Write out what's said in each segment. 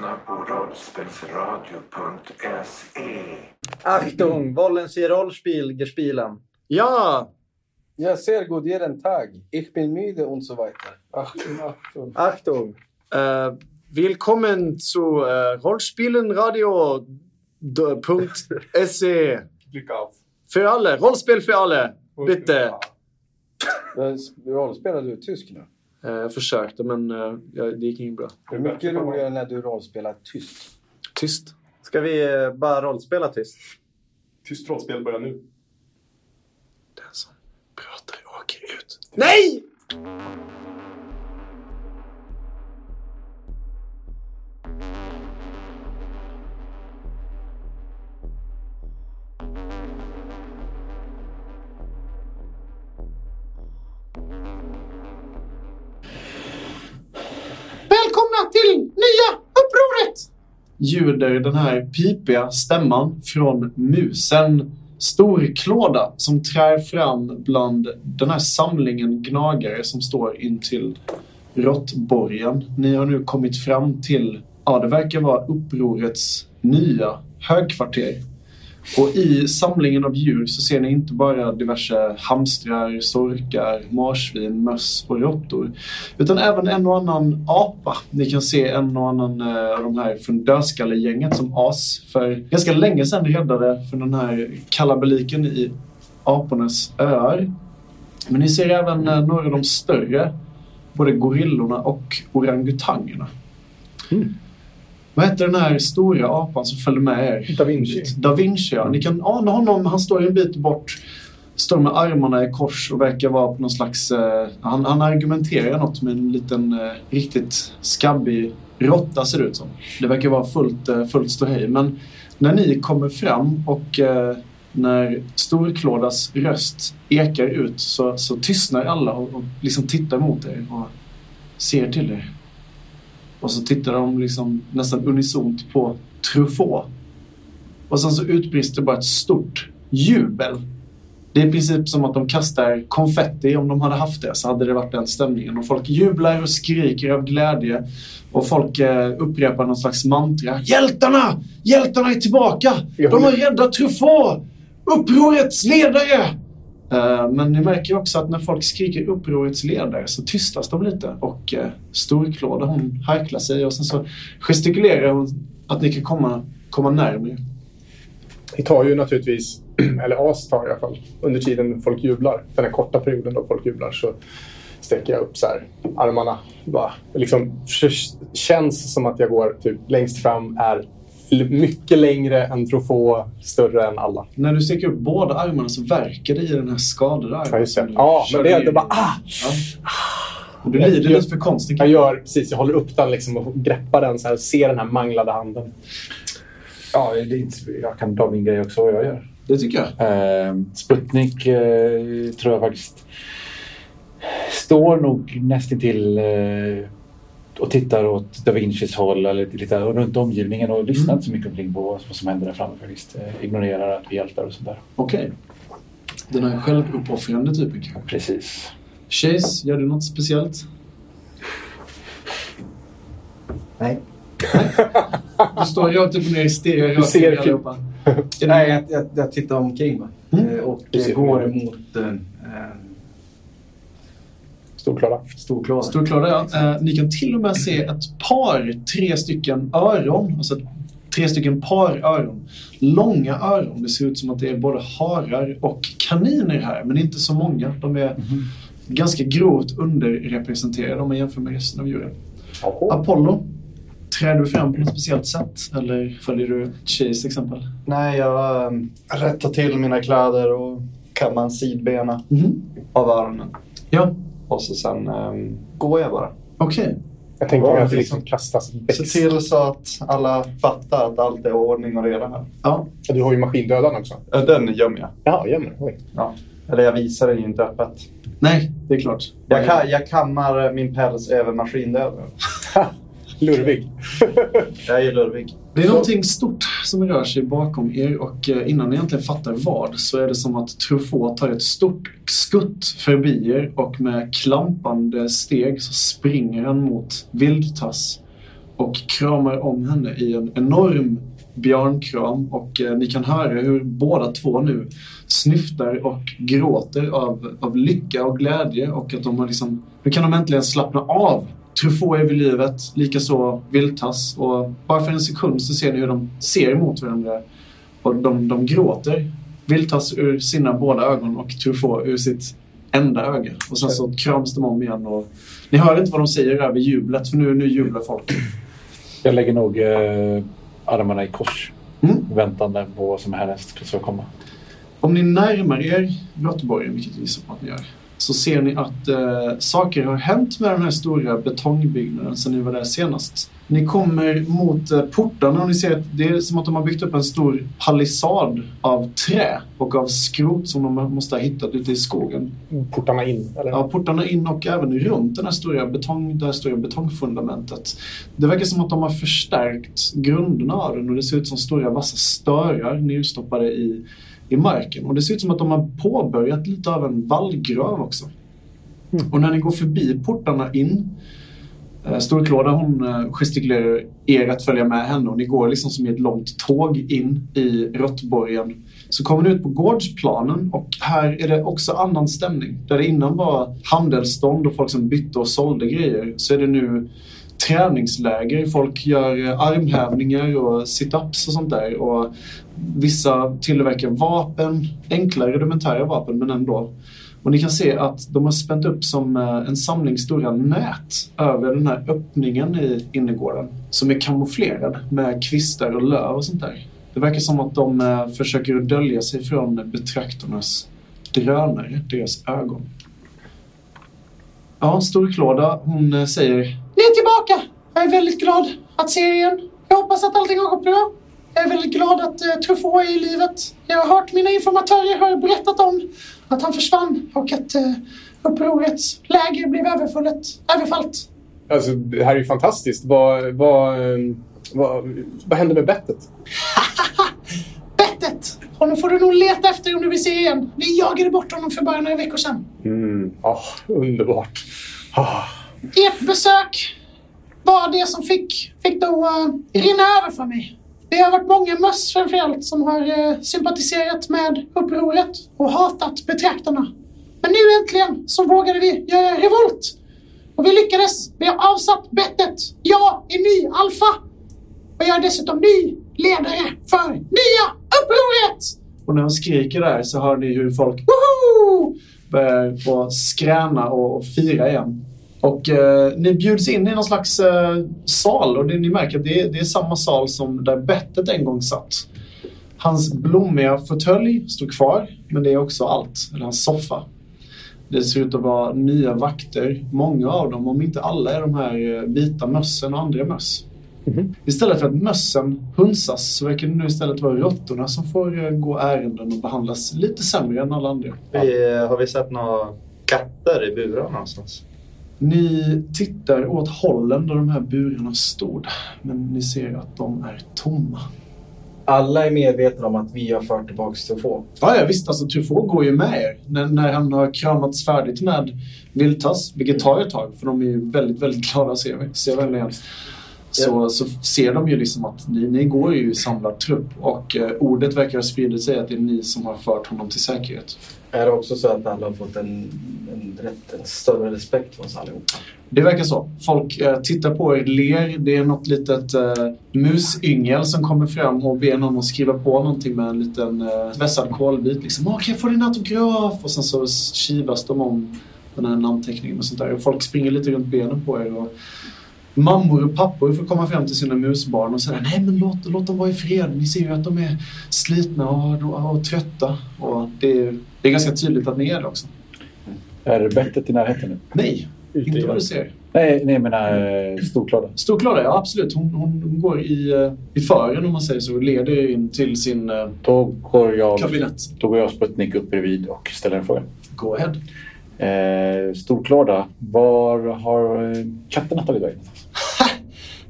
lyssnar på rollspelsradio.se. Achtung, wollen Sie Rollspiel gespielen? Ja, Ja, sehr gut, jeden Tag. Ich bin müde und so weiter. Achtung, Achtung. Achtung! äh, willkommen zu äh, Rollspielenradio.se. Klicka av. För alla, rollspel för alla. Bitte. Rollspelar du tysk nu? Eh, Jag försökte men eh, det gick inte bra. Det är mycket roligare när du rollspelar tyst. Tyst. Ska vi eh, bara rollspela tyst? Tyst rollspel börjar nu. Den som pratar åker ut. Nej! Ljuder den här pipiga stämman från musen Storklåda som trär fram bland den här samlingen gnagare som står intill råttborgen. Ni har nu kommit fram till, ja det verkar vara upprorets nya högkvarter. Och i samlingen av djur så ser ni inte bara diverse hamstrar, sorkar, marsvin, möss och råttor. Utan även en och annan apa. Ni kan se en och annan eh, av de här från dödskallegänget som as för ganska länge sedan räddade från den här kalabaliken i apornas öar. Men ni ser även eh, några av de större, både gorillorna och orangutangerna. Mm. Vad heter den här stora apan som följde med er? Da Vinci. Da Vinci, ja. Ni kan ana honom. Han står en bit bort. Står med armarna i kors och verkar vara på någon slags... Eh, han, han argumenterar något med en liten eh, riktigt skabbig råtta ser det ut som. Det verkar vara fullt, eh, fullt ståhej. Men när ni kommer fram och eh, när Storklådas röst ekar ut så, så tystnar alla och, och liksom tittar mot er och ser till er. Och så tittar de liksom nästan unisont på Truffaut. Och sen så utbrister bara ett stort jubel. Det är i princip som att de kastar konfetti. Om de hade haft det så hade det varit den stämningen. Och folk jublar och skriker av glädje. Och folk eh, upprepar någon slags mantra. Hjältarna! Hjältarna är tillbaka! De har räddat Truffaut! Upprorets ledare! Eh, men ni märker också att när folk skriker upprorets ledare så tystas de lite. Och eh, Storklåda hon harklar sig och sen så gestikulerar hon att ni kan komma, komma närmare. Vi tar ju naturligtvis, eller AS tar i alla fall, under tiden folk jublar. Den här korta perioden då folk jublar så sträcker jag upp så här armarna. Bara, liksom, känns som att jag går typ längst fram, är mycket längre än Truffaut, större än alla. När du sträcker upp båda armarna så verkar det i den här skadade armen. Ja, just det. Ja, men det, det bara ah! Ja. Och Du lider lite för konsten. Jag gör precis, jag håller upp den liksom och greppar den så här och ser den här manglade handen. Ja, det är inte, jag kan ta min grej också vad jag gör. Det tycker jag. Eh, Sputnik eh, tror jag faktiskt står nog nästintill eh, och tittar åt Da Vincis håll eller tittar runt omgivningen och lyssnar Mm. inte så mycket omkring på vad som händer där framme faktiskt. Eh, ignorerar att vi hjältar och sånt där. Okej. Den här självuppoffrande typen kanske. Precis. Chase, gör du något speciellt? Nej. Du står rakt upp och ner, stirrar Du rakt ser i allihopa. Nej, jag, jag, jag tittar omkring mig. Mm. Eh, Och går mot eh, Storklara. Storklåda. Storklåda, ja. Eh, ni kan till och med se ett par, tre stycken öron. Alltså tre stycken par öron. Långa öron. Det ser ut som att det är både harar och kaniner här, men inte så många. De är ganska grovt underrepresenterade om man jämför med resten av djuren. Apollo, träder du fram på något speciellt sätt? Eller följer du Chase exempel? Nej, jag um, rättar till mina kläder och kammar sidbena Mhm. av öronen. Ja, Och så sen um, går jag bara. okej. Jag tänker Ja, att det precis. liksom kastas Se växt. till så att alla fattar att allt är ordning och reda här. Ja, Du har ju maskindödaren också. Den gömmer jag. Ja, jämmer. Oj. Ja. Eller jag visar den ju inte öppet. nej, det är klart. Jag, ka- jag kammar min päls över maskindödaren. Lurvig. Jag är lurvig. Det är någonting stort som rör sig bakom er och eh, innan ni egentligen fattar vad så är det som att Truffaut tar ett stort skutt förbi er och med klampande steg så springer han mot Vildtass och kramar om henne i en enorm björnkram och eh, ni kan höra hur båda två nu snyftar och gråter av, av lycka och glädje och att de har liksom, nu kan de äntligen slappna av. Truffaut är vid livet, likaså Viltas och bara för en sekund så ser ni hur de ser emot varandra och de, de gråter. Viltas ur sina båda ögon och Truffaut ur sitt enda öga. Och sen så kramas de om igen och ni hör inte vad de säger över jublet för nu, nu jublar folk. Jag lägger nog eh, armarna i kors. Mm. Väntande på vad som härnäst ska komma. Om ni närmar er Göteborg, vilket vi gissar på att ni gör, så ser ni att eh, saker har hänt med den här stora betongbyggnaden sedan ni var där senast. Ni kommer mot eh, portarna och ni ser att det är som att de har byggt upp en stor palissad av trä och av skrot som de måste ha hittat ute i skogen. Portarna in, eller? Ja, portarna in och även runt den här stora betong, det här stora betongfundamentet. Det verkar som att de har förstärkt grunderna av den och det ser ut som stora vassa störar nerstoppade i, i marken. Och det ser ut som att de har påbörjat lite av en vallgrav också. Och när ni går förbi portarna in eh, Storklåda hon eh, gestikulerar er att följa med henne och ni går liksom som i ett långt tåg in i Råttborgen. Så kommer ni ut på gårdsplanen och här är det också annan stämning. Där det innan var handelsstånd och folk som bytte och sålde grejer så är det nu träningsläger. Folk gör eh, armhävningar och sit-ups och sånt där. Och vissa tillverkar vapen, enkla rudimentära vapen men ändå. Och ni kan se att de har spänt upp som eh, en samling stora nät över den här öppningen i innergården. Som är kamouflerad med kvistar och löv och sånt där. Det verkar som att de eh, försöker dölja sig från betraktarnas drönare, deras ögon. Ja, Storklåda, hon eh, säger Ni är tillbaka! Jag är väldigt glad att se er igen. Jag hoppas att allting har gått bra. Jag är väldigt glad att uh, Truffaut är i livet. Jag har hört mina informatörer har berättat om att han försvann och att uh, upprorets läger blev överfallet. överfallt. Alltså, det här är ju fantastiskt. Vad, vad, eh, vad, vad hände med bettet? Bettet! Honom får du nog leta efter om du vill se igen. Vi jagade bort honom för bara några veckor sedan. Mm. Ah, underbart. Ah. Ert besök var det som fick, fick då uh, rinna över för mig. Det har varit många möss framförallt som har uh, sympatiserat med upproret och hatat betraktarna. Men nu äntligen så vågade vi göra revolt. Och vi lyckades. Vi har avsatt bettet. Jag är ny alfa. Och jag är dessutom ny ledare för nya upproret. Och när hon skriker där så hör ni hur folk woho! börjar skräna och, och fira igen. Och eh, ni bjuds in i någon slags eh, sal och det, ni märker att det är, det är samma sal som där bettet en gång satt. Hans blommiga fåtölj står kvar, men det är också allt. Eller hans soffa. Det ser ut att vara nya vakter. Många av dem, om inte alla, är de här eh, vita mössen och andra möss. Istället för att mössen hunsas så verkar det nu istället vara råttorna som får eh, gå ärenden och behandlas lite sämre än alla andra. Vi, har vi sett några katter i burar någonstans? Ni tittar åt hållen där de här burarna stod, men ni ser att de är tomma. Alla är medvetna om att vi har fört tillbaka Truffaut. Ja, ja visst, alltså Truffaut går ju med er när, när han har kramats färdigt med Viltas, vilket tar ett tag för de är ju väldigt, väldigt glada att se, se. Så, så ser de ju liksom att ni, ni går ju i samlad trupp och eh, ordet verkar ha spridit sig att det är ni som har fört honom till säkerhet. Är det också så att alla har fått en, en, rätt, en större respekt för oss allihopa? Det verkar så. Folk eh, tittar på er, ler. Det är något litet eh, musyngel som kommer fram och ber någon att skriva på någonting med en liten eh, vässad kolbit. Liksom, Åh, kan jag få din autograf? Och sen så kivas de om den här namnteckningen och sånt där. Och folk springer lite runt benen på er. Och mammor och pappor får komma fram till sina musbarn och säga nej men låt, låt dem vara i fred. Ni ser ju att de är slitna och, och, trötta. Och det, är, det är ganska tydligt att ni är det också. Är bettet i närheten nu? Nej, Ute inte vad du ser. Nej, nej jag menar eh, Storklåda. Storklåda, ja absolut. Hon, hon går i, eh, i fören om man säger så och leder in till sin eh, Då går jag, kabinett. då går jag Sputnik upp bredvid och ställer en fråga. Go ahead. Eh, Storklåda, var har eh, katterna tagit vägen?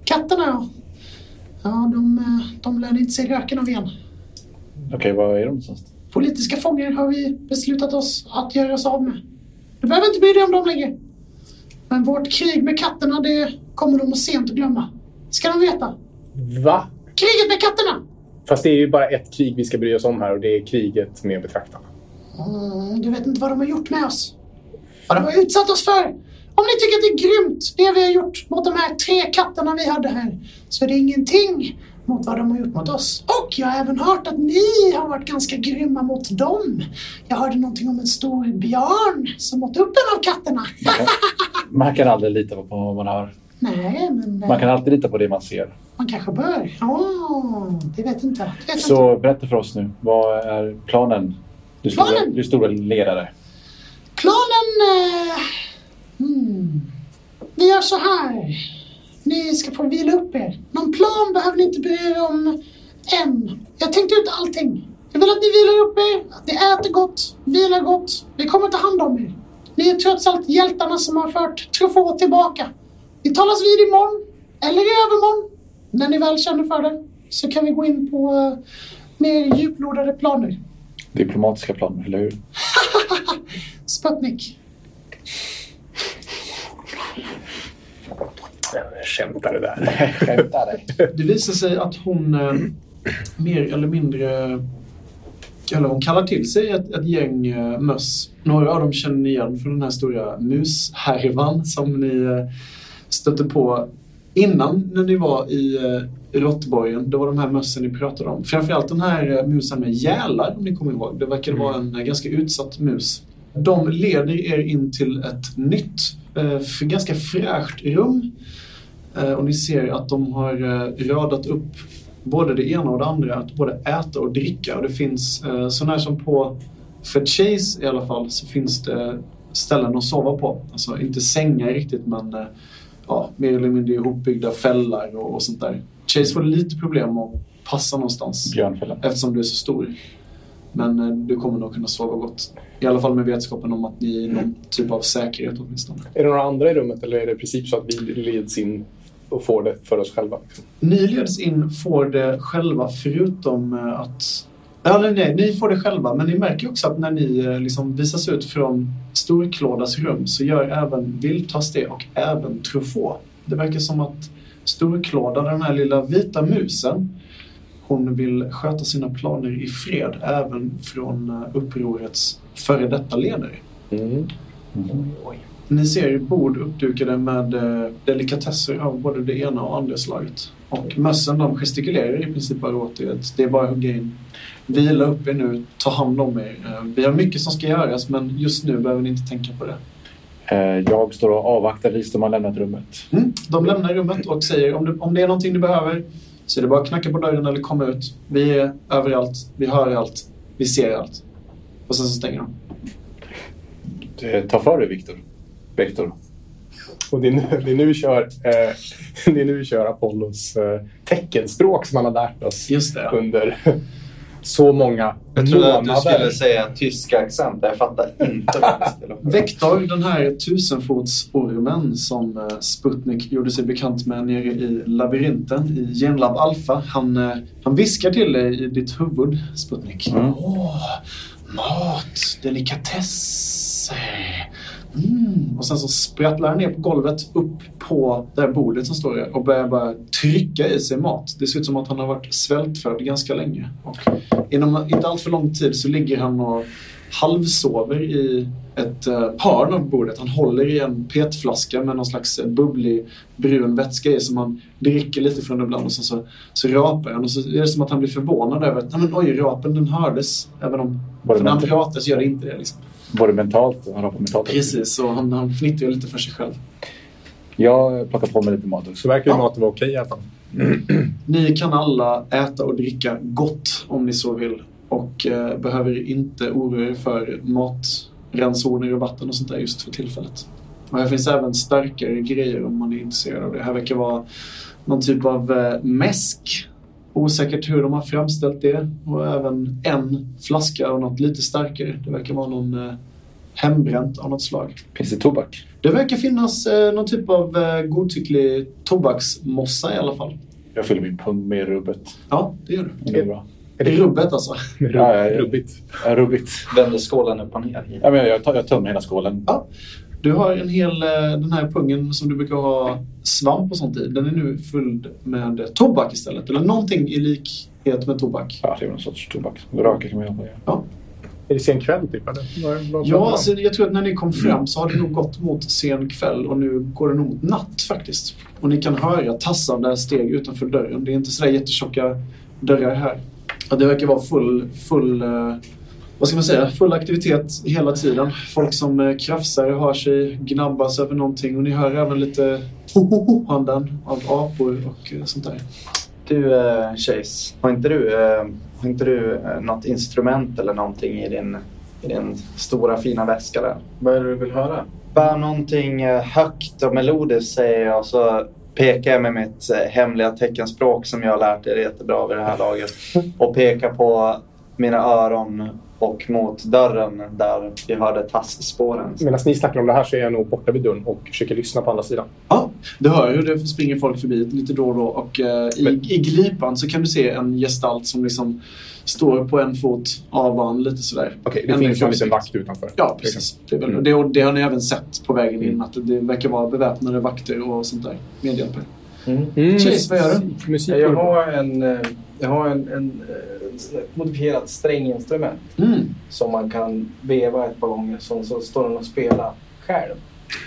Katterna ja. Ja, de, eh, de lär inte se röken av igen. Okej, var är de någonstans? Politiska fångar har vi beslutat oss att göra oss av med. Du behöver inte bry dig om dem längre. Men vårt krig med katterna, det kommer de att sent att glömma. ska de veta. Va? Kriget med katterna! Fast det är ju bara ett krig vi ska bry oss om här och det är kriget med betraktarna. Mm, du vet inte vad de har gjort med oss. Vad de har utsatt oss för. Om ni tycker att det är grymt, det vi har gjort mot de här tre katterna vi hade här, så är det ingenting mot vad de har gjort mot oss. Och jag har även hört att ni har varit ganska grymma mot dem. Jag hörde någonting om en stor björn som åt upp en av katterna. Man kan, man kan aldrig lita på vad man hör. Nej, men eh, Man kan alltid lita på det man ser. man kanske bör. Ja, det vet inte. Det vet inte. Så berätta för oss nu. Vad är planen? Du stora, Planen? du stora ledare. Planen... Eh, hmm. Vi gör så här. Ni ska få vila upp er. Någon plan behöver ni inte bry er om än. Jag tänkte ut allting. Jag vill att ni vilar upp er, att ni äter gott, vilar gott. Vi kommer ta hand om er. Ni är trots allt hjältarna som har fört Truffaut tillbaka. Vi talas vid imorgon, eller i övermorgon. När ni väl känner för det så kan vi gå in på eh, mer djuplodade planer. Diplomatiska planer, eller hur? Sputnik. Jag skämtar det där. Skämtar Det visar sig att hon eh, mer eller mindre eller hon kallar till sig ett, ett gäng eh, möss. Några av dem känner ni igen från den här stora mushärvan som ni eh, stötte på innan när ni var i eh, Råttborgen. Det var de här mössen ni pratade om. Framförallt den här eh, musen med gälar om ni kommer ihåg. Det verkade vara en eh, ganska utsatt mus. De leder er in till ett nytt, eh, ganska fräscht rum. Eh, Och ni ser att de har eh, radat upp både det ena och det andra, att både äta och dricka. Och det finns, eh, så när som på, för Chase i alla fall, så finns det ställen att sova på. Alltså inte sängar riktigt men ja, mer eller mindre ihopbyggda fällar och, och sånt där. Chase får lite problem att passa någonstans Björnfällan. eftersom du är så stor. Men eh, du kommer nog kunna sova gott. I alla fall med vetskapen om att ni är någon typ av säkerhet åtminstone. Är det några andra i rummet eller är det i princip så att vi leds in och får det för oss själva? Ni leds in får det själva förutom eh, att... Ja, nej, nej, ni får det själva men ni märker också att när ni eh, liksom visas ut från Storklådas rum så gör även Viltas det och även Truffaut. Det verkar som att Storklåda, den här lilla vita musen, hon vill sköta sina planer i fred även från eh, upprorets före detta ledare. Mm. Ni ser bord uppdukade med eh, delikatesser av både det ena och andra slaget. Och mössen de gestikulerar i princip bara åt er. att Det är bara att hugga in. Vila upp er nu, ta hand om er. Eh, Vi har mycket som ska göras men just nu behöver ni inte tänka på det. Jag står och avvaktar tills de har lämnat rummet. Mm. De lämnar rummet och säger om det, om det är någonting du behöver så är det bara att knacka på dörren eller komma ut. Vi är överallt, vi hör allt, vi ser allt. Och sen så stänger de. Ta för dig, Viktor. Vektor. Och det är, nu, det, är nu vi kör, eh, det är nu vi kör Apollos eh, teckenspråk som han har lärt oss Just det. under så många Jag trodde att du skulle säga en tysk accent. Jag fattar inte vad. Vektor, den här tusenfotsormen som eh, Sputnik gjorde sig bekant med nere i labyrinten i Genlab Alpha. Han, eh, han viskar till dig i ditt huvud, Sputnik. Mm. Åh, mat, delikatesser. Mm. Och sen så sprattlar han ner på golvet upp på det här bordet som står där och börjar bara trycka i sig mat. Det ser ut som att han har varit svältfödd ganska länge. Och inom inte allt för lång tid så ligger han och halvsover i ett hörn av bordet. Han håller i en petflaska med någon slags eh, bubblig brun vätska i som han dricker lite från ibland och sen så, så rapar han och så är det som att han blir förvånad över att "Nej, men, oj, rapen den hördes. Även om för när han pratar så gör det inte det. Liksom. Både mentalt och han har på mentalt. Precis, så han, han fnittrar lite för sig själv. Jag plockar på mig lite mat också. Så verkar ju Ja. maten vara okej i alla fall. Ni kan alla äta och dricka gott om ni så vill och eh, behöver inte oroa er för matransoner och vatten och sånt där just för tillfället. Och här finns även starkare grejer om man är intresserad av det. Här verkar vara någon typ av eh, mäsk. Osäkert hur de har framställt det. Och även en flaska av något lite starkare. Det verkar vara någon eh, hembränt av något slag. Finns det tobak? Det verkar finnas eh, någon typ av eh, godtycklig tobaksmossa i alla fall. Jag fyller min pung med rubbet. Ja, det gör du. Det är bra. Är det rubbet alltså? Rubb, Ja, ja, ja. Rubbigt. Ja, rubbigt. Vänder skålen upp och ner. Ja, men jag, tar, jag tömmer hela skålen. Ja. Du har en hel, eh, den här pungen som du brukar ha svamp och sånt i. Den är nu full med tobak istället. Eller någonting i likhet med tobak. Ja, det är någon sorts tobak. Röka kan man göra på det. Är det sen kväll typ? Eller? Ja, alltså, jag tror att när ni kom fram så har det nog gått mot sen kväll och nu går det nog mot natt faktiskt. Och ni kan höra tassande steg utanför dörren. Det är inte sådär jättetjocka dörrar här. Ja, det verkar vara full, full, eh, vad ska man säga, full aktivitet hela tiden. Folk som eh, krafsar, har sig, gnabbas över någonting och ni hör även lite ho-ho-ho-handen av apor och eh, sånt där. Du eh, Chase, har inte du, eh, har inte du eh, något instrument eller någonting i din, i din stora fina väska där? Vad är det du vill höra? Bara någonting eh, högt och melodiskt säger jag och så pekar jag med mitt hemliga teckenspråk som jag har lärt er jättebra vid det här laget. Och pekar på mina öron och mot dörren där vi hörde tassspåren. Medan ni snackar om det här så är jag nog borta vid dörren och försöker lyssna på andra sidan. Ja, du hör ju det springer folk förbi lite då och då och eh, i, Men- i glipan så kan du se en gestalt som liksom står på en fot avan lite sådär. Okej, det Ändå finns ju en liten vakt utanför. Ja, precis. Det, är väl, Mm. det, och det har ni även sett på vägen in att det verkar vara beväpnade vakter och sånt där. Medhjälpare. Mm. Chase, vad gör du? Jag har en, eh, jag har en, en, eh, ett modifierat stränginstrument Mm. som man kan veva ett par gånger. Så, så står den och spelar själv.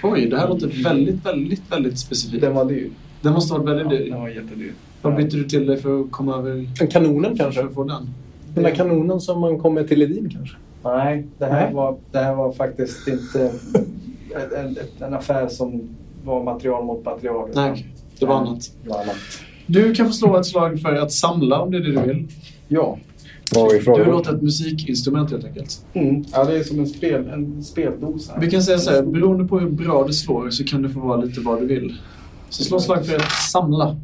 Oj, det här låter väldigt, väldigt, väldigt specifikt. Den var dyr. Den måste ha varit väldigt Ja, dyr. den var jättedyr. Vad bytte du till dig för att komma över? En kanonen För kanske? att få den? Den där kanonen som man kommer till Ledin kanske? Nej, det här, Nej. Var, det här var faktiskt inte en, en, en affär som var material mot material. Nej, det var annat. det var annat. Du kan få slå ett slag för att samla om det är det du vill. Ja. Vad var vi Du frågan? låter ett musikinstrument helt enkelt. Mm. ja, det är som en, spel, en speldosa. Vi kan säga så här, beroende på hur bra du slår så kan du få vara lite vad du vill. Så slå ett slag för att samla.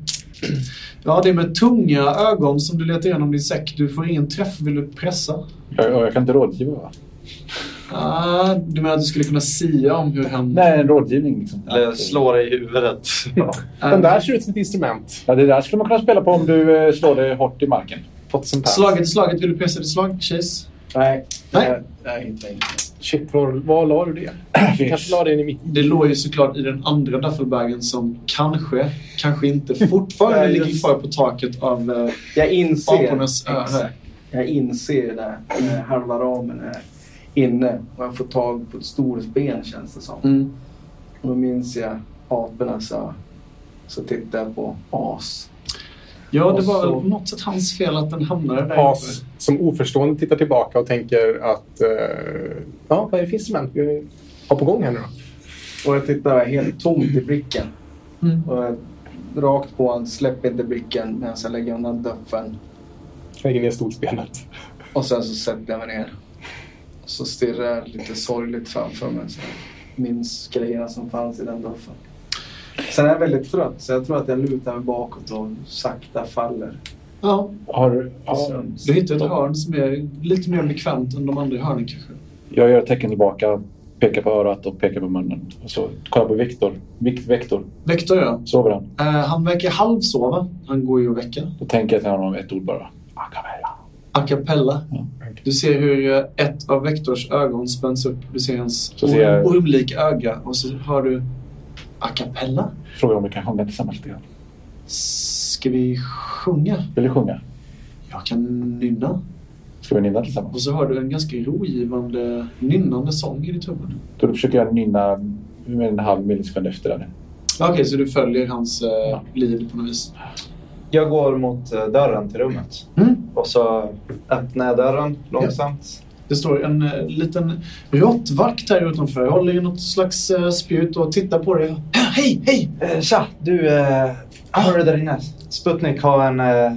Ja, det är med tunga ögon som du letar igenom din säck. Du får ingen träff. Vill du pressa? Jag, jag kan inte rådgiva va? Ah, du menar att du skulle kunna sia om hur han... Nej, en rådgivning liksom. Eller slå dig i huvudet. Ja. Den där ser ut som ett instrument. Ja, det där skulle man kunna spela på om du eh, slår det hårt i marken. Slaget slaget. Vill du pressa ditt slag, Chase? Nej, Nej. nej. nej inte längre. Shit, var, var la du det? kanske la det in i mitt. Det låg ju såklart i den andra duffelbagen som kanske, kanske inte fortfarande ligger just- kvar på taket av eh, Jag inser, jag inser det när halva ramen är inne och jag får tag på ett stort ben känns det som. Mm. Och då minns jag aporna så, så tittar jag på as. Ja, det var väl på något sätt hans fel att den hamnade där As som oförstående tittar tillbaka och tänker att... Eh, ja, vad är det instrument vi har på gång här nu då? Och jag tittar helt tomt i blicken. Mm. Och jag, rakt på honom, släpper inte blicken medan jag lägger undan duffeln. Lägger ner stolsbenet. Och sen så sätter jag mig ner. Och så stirrar jag lite sorgligt framför mig. Så jag minns grejerna som fanns i den duffeln. Sen är jag väldigt trött så jag tror att jag lutar mig bakåt och sakta faller. Ja, Har, ja, du hittar ett hörn som är lite mer bekvämt än de andra hörnen kanske. jag gör ett tecken tillbaka, pekar på örat och pekar på munnen. Och så kollar på Viktor. Vik, Vektor. Vektor ja. Sover han? Eh, han verkar halvsova. Han går ju att väcka. Då tänker jag till honom ett ord bara. Acapella. A cappella. Du ser hur eh, ett av Vektors ögon spänns upp. Du ser hans ser jag- orm, ormlika öga. Och så hör du a cappella. Frågar om vi kan sjunga tillsammans lite grann. Ska vi sjunga? Vill du sjunga? Jag kan nynna. Ska vi nynna tillsammans? Och så hör du en ganska rogivande nynnande sång i ditt huvud. Då försöker jag nynna med en halv millisekund efter det. Okej, så du följer hans eh, Ja. liv på något vis. Jag går mot eh, dörren till rummet. Mm. Och så öppnar jag dörren långsamt. Det står en eh, liten råttvakt här utanför. Håller i något slags eh, spjut och tittar på dig. Ja, hej, hej! Eh, tja, du. Eh, hör du där inne? Sputnik har en eh,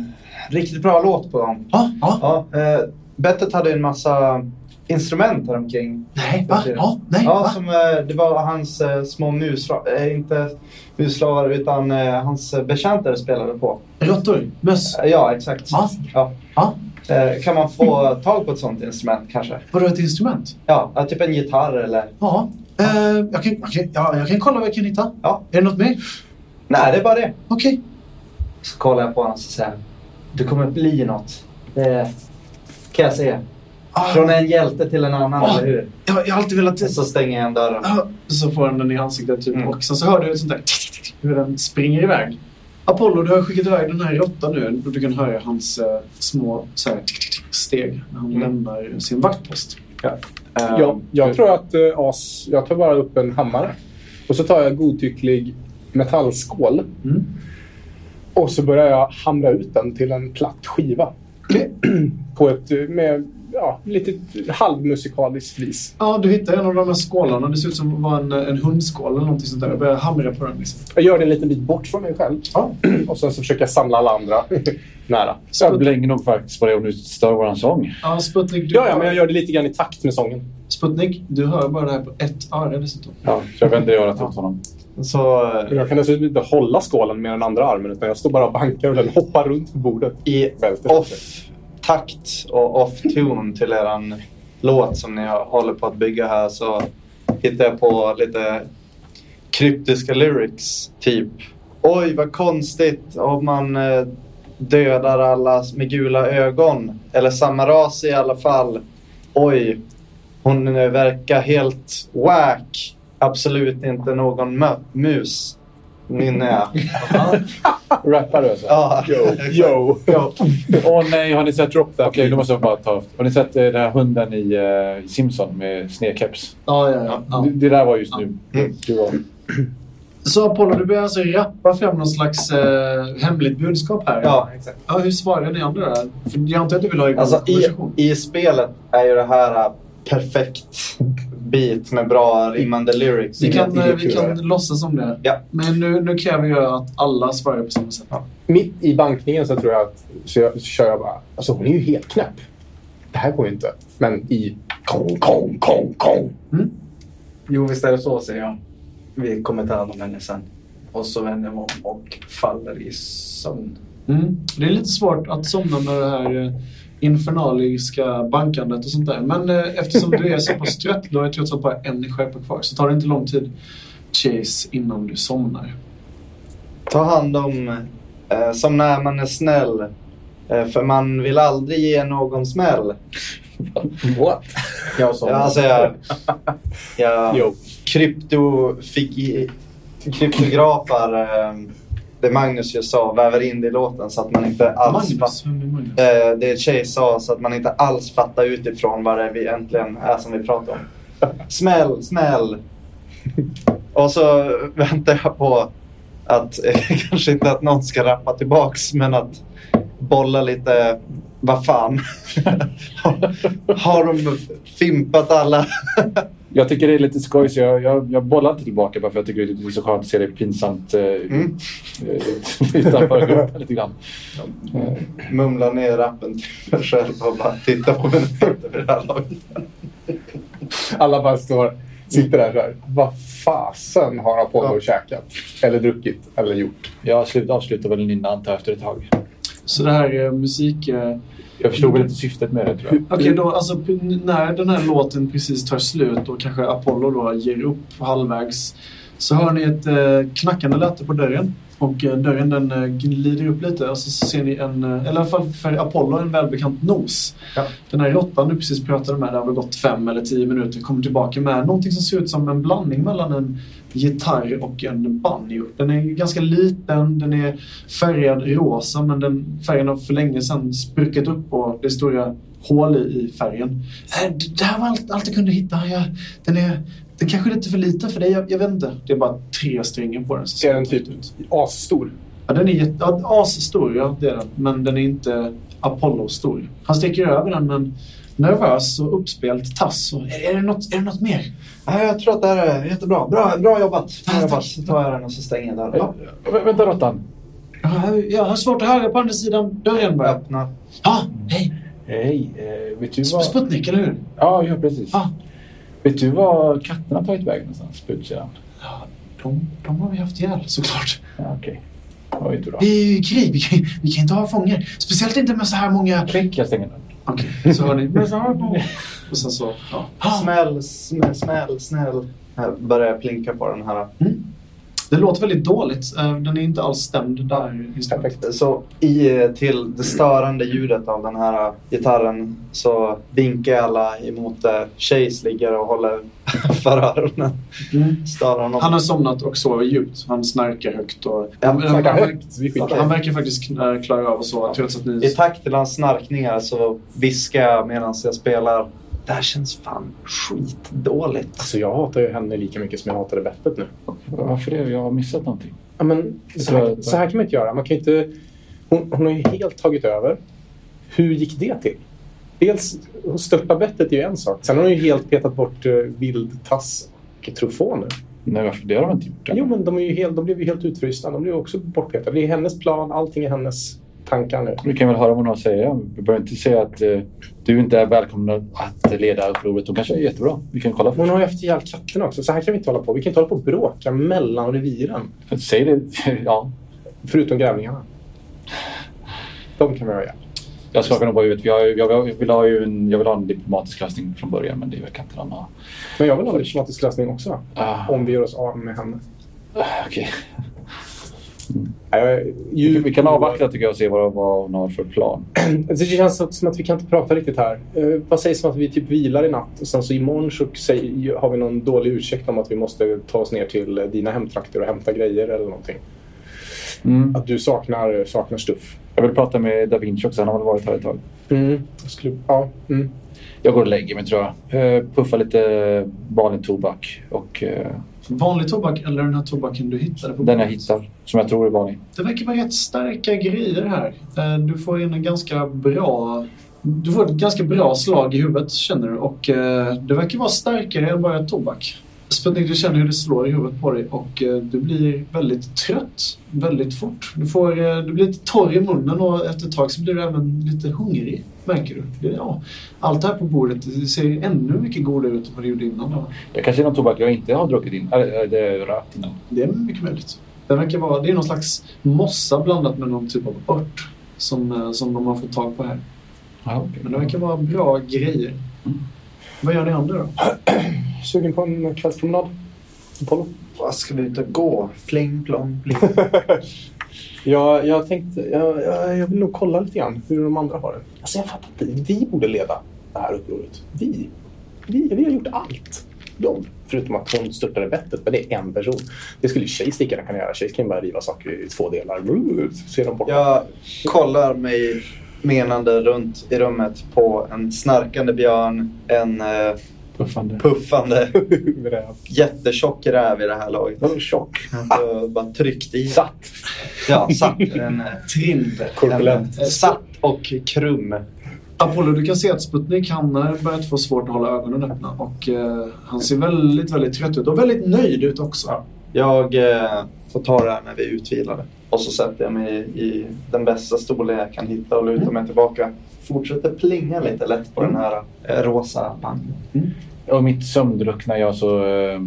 riktigt bra låt på gång. Ja, ja. Ja, eh, Bettet hade en massa instrument här omkring. Nej, va? Ja, nej, Ja, va? som, eh, det var hans eh, små musslavar, eh, inte musslavar utan hans betjänter spelade på. Råttor? Möss? Ja, exakt. Ja. Ja. Ja. Eh, kan man få tag på ett sånt instrument kanske? Vadå ett instrument? Ja, typ en gitarr eller... Ja. Eh, jag, kan, okej, ja, jag kan kolla vad jag kan hitta. Ja. Är det något mer? Nej, det är bara det. Okej. Så kollar jag på honom och säger du kommer bli något. Det kan jag säga. Från en hjälte till en annan, Ah. eller hur? Jag, jag har alltid velat... Och så stänger jag igen dörren. Ah, Så får den den i ansiktet typ. Mm. Och sen så hör du ett sånt där hur den springer iväg. Apollo, du har skickat iväg den här råttan nu. Och du kan höra hans eh, små så här, tick, tick, tick, steg när han Mm. lämnar sin vaktpost. Ja. Eh, Jag, jag tror att uh, As... Jag tar bara upp en hammare. Och så tar jag godtycklig metallskål. Mm. Och så börjar jag hamra ut den till en platt skiva. På ett med ja, lite halvmusikaliskt vis. Ja, du hittar en av de här skålarna. Det ser ut som att vara en, en hundskål eller någonting sånt där. Jag börjar hamra på den. Liksom. Jag gör det en liten bit bort från mig själv. Ja. Och sen så försöker jag samla alla andra nära. Så jag blänger nog faktiskt på det om du stör våran sång. Ja, Sputnik, du Ja, ja, men jag gör det lite grann i takt med sången. Sputnik, du hör bara det här på ett öre dessutom. Ja, så jag vänder örat åt honom. Så Jag kan dessutom inte hålla skålen med den andra armen utan jag står bara och bankar och den hoppar runt på bordet. i off-takt och off-tune till eran låt som ni håller på att bygga här så hittar jag på lite kryptiska lyrics. Typ Oj vad konstigt om man eh, dödar alla med gula ögon. Eller samma ras i alla fall. Oj, hon verkar helt wack. Absolut inte någon mö- mus. Nynnar jag. Rappar du alltså? Ja, Yo! Ja. Åh nej, har ni sett... Drop that Okej, beat. då måste jag bara ta... Har ni sett eh, den här hunden i eh, Simpson med snedkeps? Ja, ja, ja. ja. Det, det där var just nu. Mm. Du var... Så Apollo, du börjar alltså rappa fram någon slags eh, hemligt budskap här? Ja, exakt. ja. Hur svarar ni andra där? För jag antar att du vill ha igång Alltså i, i spelet är ju det här äh, perfekt beat med bra rimmande lyrics. Vi kan, eh, vi kan ja. låtsas som det. Ja. Men nu, nu kräver jag att alla svarar på samma sätt. Mitt i bankningen så tror jag att så, jag, så kör jag bara... Alltså hon är ju helt knäpp. Det här går ju inte. Men i... Kong, kong, kong, kong. Jo, visst är det så, säger jag. Vi kommer ta hand om henne sen. Och så vänder jag mig om och faller i sömn. Mm. Det är lite svårt att somna med det här eh, infernaliska bankandet och sånt där. Men eh, eftersom du är så pass trött, då har jag trots allt bara en skärpa kvar, så tar det inte lång tid, Chase, innan du somnar. Ta hand om eh, som när man är snäll. Eh, för man vill aldrig ge någon smäll. What? Jag som... Ja, alltså jag... jag kryptofigi, kryptografar eh, det Magnus just sa, väver in det i låten så att man inte alls Magnus? Eh, det Chase sa så att man inte alls fattar utifrån vad det är vi äntligen är som vi pratar om. Smäll, smäll. Och så väntar jag på att, kanske inte att någon ska rappa tillbaks, men att bolla lite, vad fan. Har de fimpat alla? Jag tycker det är lite skoj så jag, jag, jag bollar inte tillbaka bara för jag tycker det är så skönt att se det pinsamt eh, Mm. eh, utanför gruppen lite grann. Eh, Mumla ner rappen till mig själv och bara titta på mina fötter vid det här laget. Alla bara står, sitter där så här. Vad fasen har Apollo Ja. käkat? Eller druckit? Eller gjort? Jag slut, avslutar väl nynna antar jag efter ett tag. Så det här eh, musik... Eh, Jag förstod väl inte syftet med det tror jag. Okej, då, alltså, när den här låten precis tar slut och kanske Apollo då ger upp halvvägs så hör ni ett eh, knackande läte på dörren. Och eh, dörren den glider upp lite och så ser ni en, eller i alla fall för Apollo, en välbekant nos. Ja. Den här råttan du precis pratade med, det har väl gått fem eller tio minuter, kommer tillbaka med någonting som ser ut som en blandning mellan en gitarr och en banjo. Den är ganska liten, den är färgad rosa men den färgen har för länge sedan spruckit upp och det är stora hål i, färgen. Äh, det- här var allt, allt jag kunde hitta. Jag, den, är, den kanske är lite för liten för dig, jag, jag vet inte. Det är bara tre strängar på den. så Ser den typ asstor? Ja, den är jätte, ja, asstor, ja det är den. Men den är inte Apollo-stor. Han sticker över den men nervös och uppspelt tass. Och, är, är, det något, är det något mer? Nej, jag tror att det här är jättebra. Bra, bra jobbat. Bra jobbat. Så tar jag den och så stänger jag dörren. Eh, vä- vänta Råttan. Jag, har svårt att höra på andra sidan dörren bara. Öppna. Ja, hej! Hej, eh, vet du vad... Sputnik, eller hur? Ja, ja precis. Ja. Vet du vad katterna tagit vägen någonstans på utsidan? Ja, de, de har vi haft ihjäl såklart. Ja, Okej. Det var ju inte bra. Vi är ju krig, vi kan, vi kan inte ha fångar. Speciellt inte med så här många... Klick, jag stänger dörren. Okej, så hör ni. Och sen så... Ja. Smäll, smäll, smäll, snäll. Här börjar jag plinka på den här. Det låter väldigt dåligt. Eh, Den är inte alls stämd där. Perfekt. Så i, till det störande ljudet av den här gitarren så vinkar alla emot där Chase ligger och håller för öronen. Mm. Stör honom. Han har somnat och sover djupt. Han snarkar högt. Och, Ja, han, han, skickar. han verkar faktiskt klara av att sova trots att ni... I takt till hans snarkningar så viskar jag medan jag spelar. Det här känns fan skitdåligt. Alltså jag hatar ju henne lika mycket som jag hatade bettet nu. Varför det? Jag har missat någonting. Ja, men så, här, så här kan man inte göra. Man kan inte, hon, hon har ju helt tagit över. Hur gick det till? Dels, störta bettet är ju en sak. Sen har hon ju helt petat bort uh, vildtass och trofåner. Nej, varför? Det har de inte gjort. Jo, men de, är ju helt, de blev ju helt utfrysta. De blev också bortpetade. Det är hennes plan. Allting är hennes tankar nu. Vi kan väl höra vad hon har att säga. Vi behöver inte säga att eh, du inte är välkommen att leda upproret. De kanske är jättebra. Vi kan kolla Hon först. har ju haft ihjäl katterna också. Så här kan vi inte hålla på. Vi kan inte hålla på och bråka mellan reviren. Säg det. Ja. Förutom grävlingarna. De kan vi ha ihjäl. Jag skakar nog på huvudet. Har, ju- jag, vill ha ju en, jag vill ha en diplomatisk lösning från början, men det verkar inte någon ha. Men jag vill ha en diplomatisk lösning också. Ah, Om vi gör oss av med henne. okej. Ja, jag är Vi, vi kan avvakta tycker jag och se vad, vad hon har för plan. Det känns som att vi kan inte prata riktigt här. Eh, vad sägs om att vi typ vilar i natt och sen så imorgon så säg, har vi någon dålig ursäkt om att vi måste ta oss ner till dina hemtrakter och hämta grejer eller någonting. Mm. Att du saknar, saknar stuff. Jag vill prata med Da Vinci också. Han har väl varit här ett tag. Jag skulle, ja, mm. Jag går och lägger mig tror jag. Eh, puffar lite vanlig tobak och eh, Vanlig tobak eller den här tobaken du hittade på den jag hittar. Som jag tror är vanlig. Det verkar vara rätt starka grejer här. Eh, Du får in en ganska bra... Du får ett ganska bra slag i huvudet känner du och det verkar vara starkare än bara tobak. Sputnik, du känner hur det slår i huvudet på dig och eh, du blir väldigt trött väldigt fort. Du, får, eh, du blir lite torr i munnen och efter ett tag så blir du även lite hungrig, märker du. Ja, allt det här på bordet det ser ännu mycket godare ut än vad det gjorde innan. Det kanske är någon tobak jag inte har druckit in. Eller eller det är rökt innan. Det är mycket möjligt. Det verkar vara det är någon slags mossa blandat med någon typ av ört som, eh, som de har fått tag på här. Ja, okej. Men det verkar vara bra grejer. Vad gör ni andra då? Sugen på en kvällspromenad? Apollo? Vad ska vi ut och gå? Pling plong pling. Jag, jag tänkte, jag, jag, jag vill nog kolla lite grann hur de andra har det. Alltså jag fattar inte. Vi borde leda det här upproret. Vi. Vi, vi har gjort allt. De. Förutom att hon störtade bettet, men det är en person. Det skulle ju Chase lika gärna kunna göra. Chase kan ju bara riva saker i två delar. Ser de borta. Jag kollar mig menande runt i rummet på en snarkande björn, en eh, Puffande. puffande Räv. jättetjock räv i det här laget. Vadå tjock? Jag bara tryckt i. Satt. Ja, satt. En, eh, Trind. Korpulent. en, satt och krum. Apollo, du kan se att Sputnik han har börjat få svårt att hålla ögonen öppna och eh, han ser väldigt, väldigt trött ut och väldigt nöjd ut också. Jag eh, får ta det här när vi är utvilade. Och så sätter jag mig i den bästa stolen jag kan hitta och lutar mig tillbaka. Fortsätter plinga lite lätt på den här eh, rosa bangen. Och mitt sömndruckna jag så eh,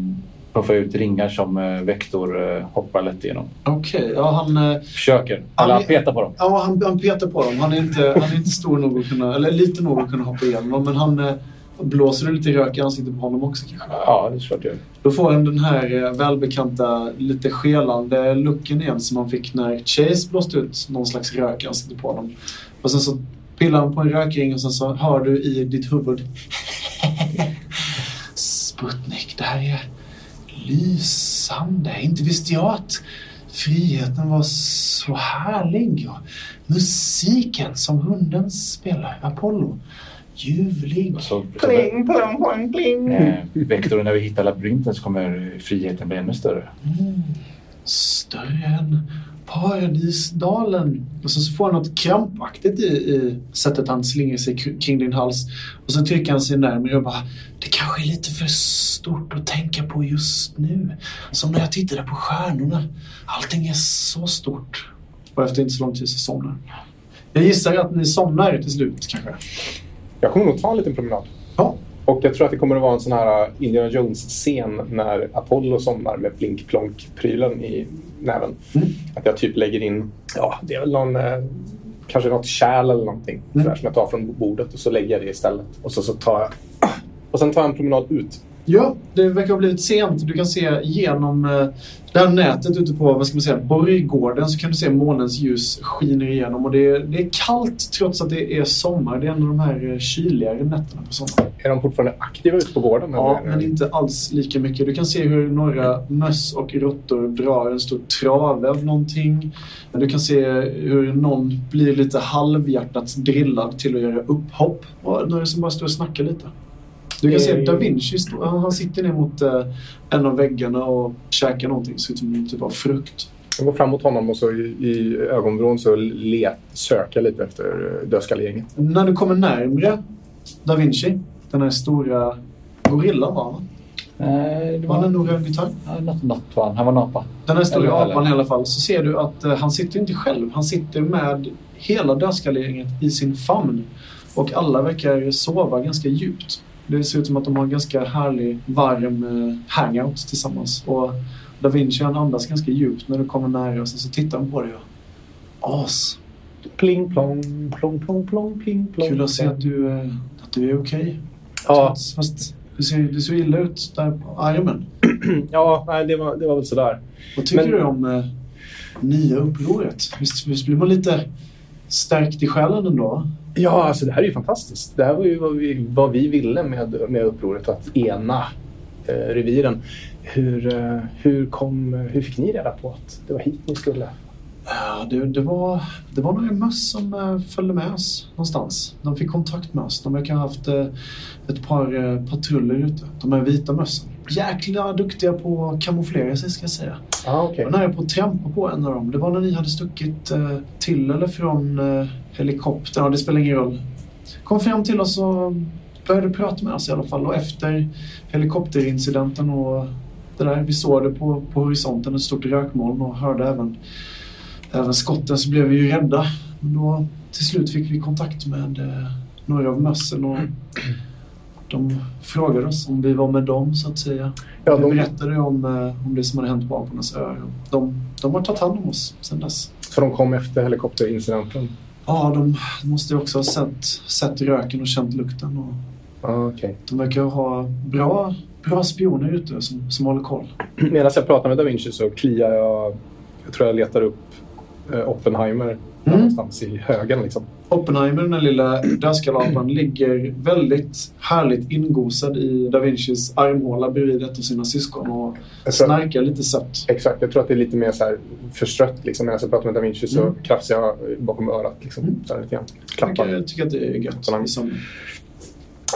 puffar jag ut ringar som eh, Vektor eh, hoppar lätt igenom. Okej, ja han... Eh, Försöker. Eller han petar på dem. Ja, han, han petar på dem. Han är, inte, han är inte stor nog att kunna, eller lite nog att kunna hoppa igenom dem. Men han eh, blåser lite rök i ansiktet på honom också kanske. Ja, det är klart jag gör. Då får han den här eh, välbekanta, lite skelande looken igen som han fick när Chase blåste ut någon slags rök i ansiktet på honom. Och sen så pillar han på en rökring och sen så hör du i ditt huvud Sputnik, det här är lysande. Inte visste jag att friheten var så härlig. Och musiken som hunden spelar, Apollo, ljuvlig. Och Så, Pling, plong, plong, pling. eh, Vektor, när vi hittar labyrinten så kommer friheten bli ännu större. Mm. Större än paradisdalen. Och så, får han något krampaktigt i, i sättet han slingar sig kr- kring din hals. Och så trycker han sig närmare och bara Det kanske är lite för stort att tänka på just nu. Som när jag tittade på stjärnorna. Allting är så stort. Och efter inte så lång tid så somnar. Jag gissar att ni somnar till slut kanske. Jag kommer nog ta en liten promenad. Ja. Och jag tror att det kommer att vara en sån här uh, Indiana Jones-scen när Apollo somnar med blink-plonk-prylen i näven. Mm. Att jag typ lägger in, ja, det är väl någon, eh, kanske något kärl eller någonting Mm. sådär, som jag tar från bordet och så lägger jag det istället. Och så, så tar jag, och sen tar jag en promenad ut Ja, det verkar ha blivit sent. Du kan se genom eh, det här nätet ute på vad ska man säga, borggården så kan du se månens ljus skiner igenom. Och det är, det är kallt trots att det är sommar. Det är en av de här eh, kyligare nätterna på sommaren. Är de fortfarande aktiva ute på gården? Ja, men inte alls lika mycket. Du kan se hur några möss och råttor drar en stor trave av någonting. Du kan se hur någon blir lite halvhjärtat drillad till att göra upphopp. Och några som bara står och snackar lite. Du kan se Eh. Da Vinci, han han sitter ner mot eh, en av väggarna och käkar någonting. Ser ut som typ av frukt. Jag går fram mot honom och så i, i ögonvrån så let, söker jag lite efter eh, dödskallegänget. När du kommer närmre Da Vinci, den här stora gorillan var han? Nej, det Var han var en orangutang? ja, var han. Han var en apa. Den här stora Eller- eller- apan i alla fall, så ser du att han sitter inte själv. Han sitter med hela dödskallegänget i sin famn. Och alla verkar sova ganska djupt. Det ser ut som att de har en ganska härlig, varm eh, hangout tillsammans. Och Da Vinci han andas ganska djupt när du kommer nära och sen så tittar han på dig och As, Pling plong, plong plong plong, pling plong. kul att se att du, eh, att du är okej. Ja, Trots- Fast du ser, du ser illa ut där på armen. ja nej, det, var, det var väl sådär. Vad tycker Men- du om eh, nya upproret? Visst, visst blir man lite stärkt i själen ändå? Ja, alltså det här är ju fantastiskt. Det här var ju vad vi, vad vi ville med, med upproret, att ena eh, reviren. Hur, eh, hur, kom, hur fick ni reda på att det var hit ni skulle? Ja, det, det, var, det var några möss som eh, följde med oss någonstans. De fick kontakt med oss. De verkar ha haft eh, ett par eh, patruller ute. De här vita mössen. Jäkla duktiga på att kamouflera sig ska jag säga. Ja, okej. Jag var nära på att trampa på en av dem. Det var när ni hade stuckit till eller från helikoptern. Ja, det spelar ingen roll. Kom fram till oss och började prata med oss i alla fall. Och efter helikopterincidenten och det där. Vi såg det på, på horisonten, ett stort rökmoln och hörde även, även skotten så blev vi ju rädda. Men då till slut fick vi kontakt med eh, några av mössen och de frågade oss om vi var med dem så att säga. Ja, vi de- berättade om, eh, om det som hade hänt på Apornas öar. De, de har tagit hand om oss sedan dess. Så de kom efter helikopterincidenten? Ja, de måste också ha sett, sett röken och känt lukten. Och okej. de verkar ha bra, bra spioner ute som, som håller koll. Medan jag pratar med Da Vinci så kliar jag... Jag tror jag letar upp eh, Oppenheimer någonstans i högen. Liksom. Oppenheimer, den lilla dödskallapan, ligger väldigt härligt ingosad i Da Vincis armhåla bredvid ett av sina syskon och Jag tror- snarkar lite sött. Exakt, jag tror att det är lite mer så här förstrött. Liksom. Medan jag pratar med Da Vinci så Mm. krafsar jag bakom örat. Liksom. Mm. Så här lite grann. Jag Klappar. tycker, tycker att det är gött sömnen.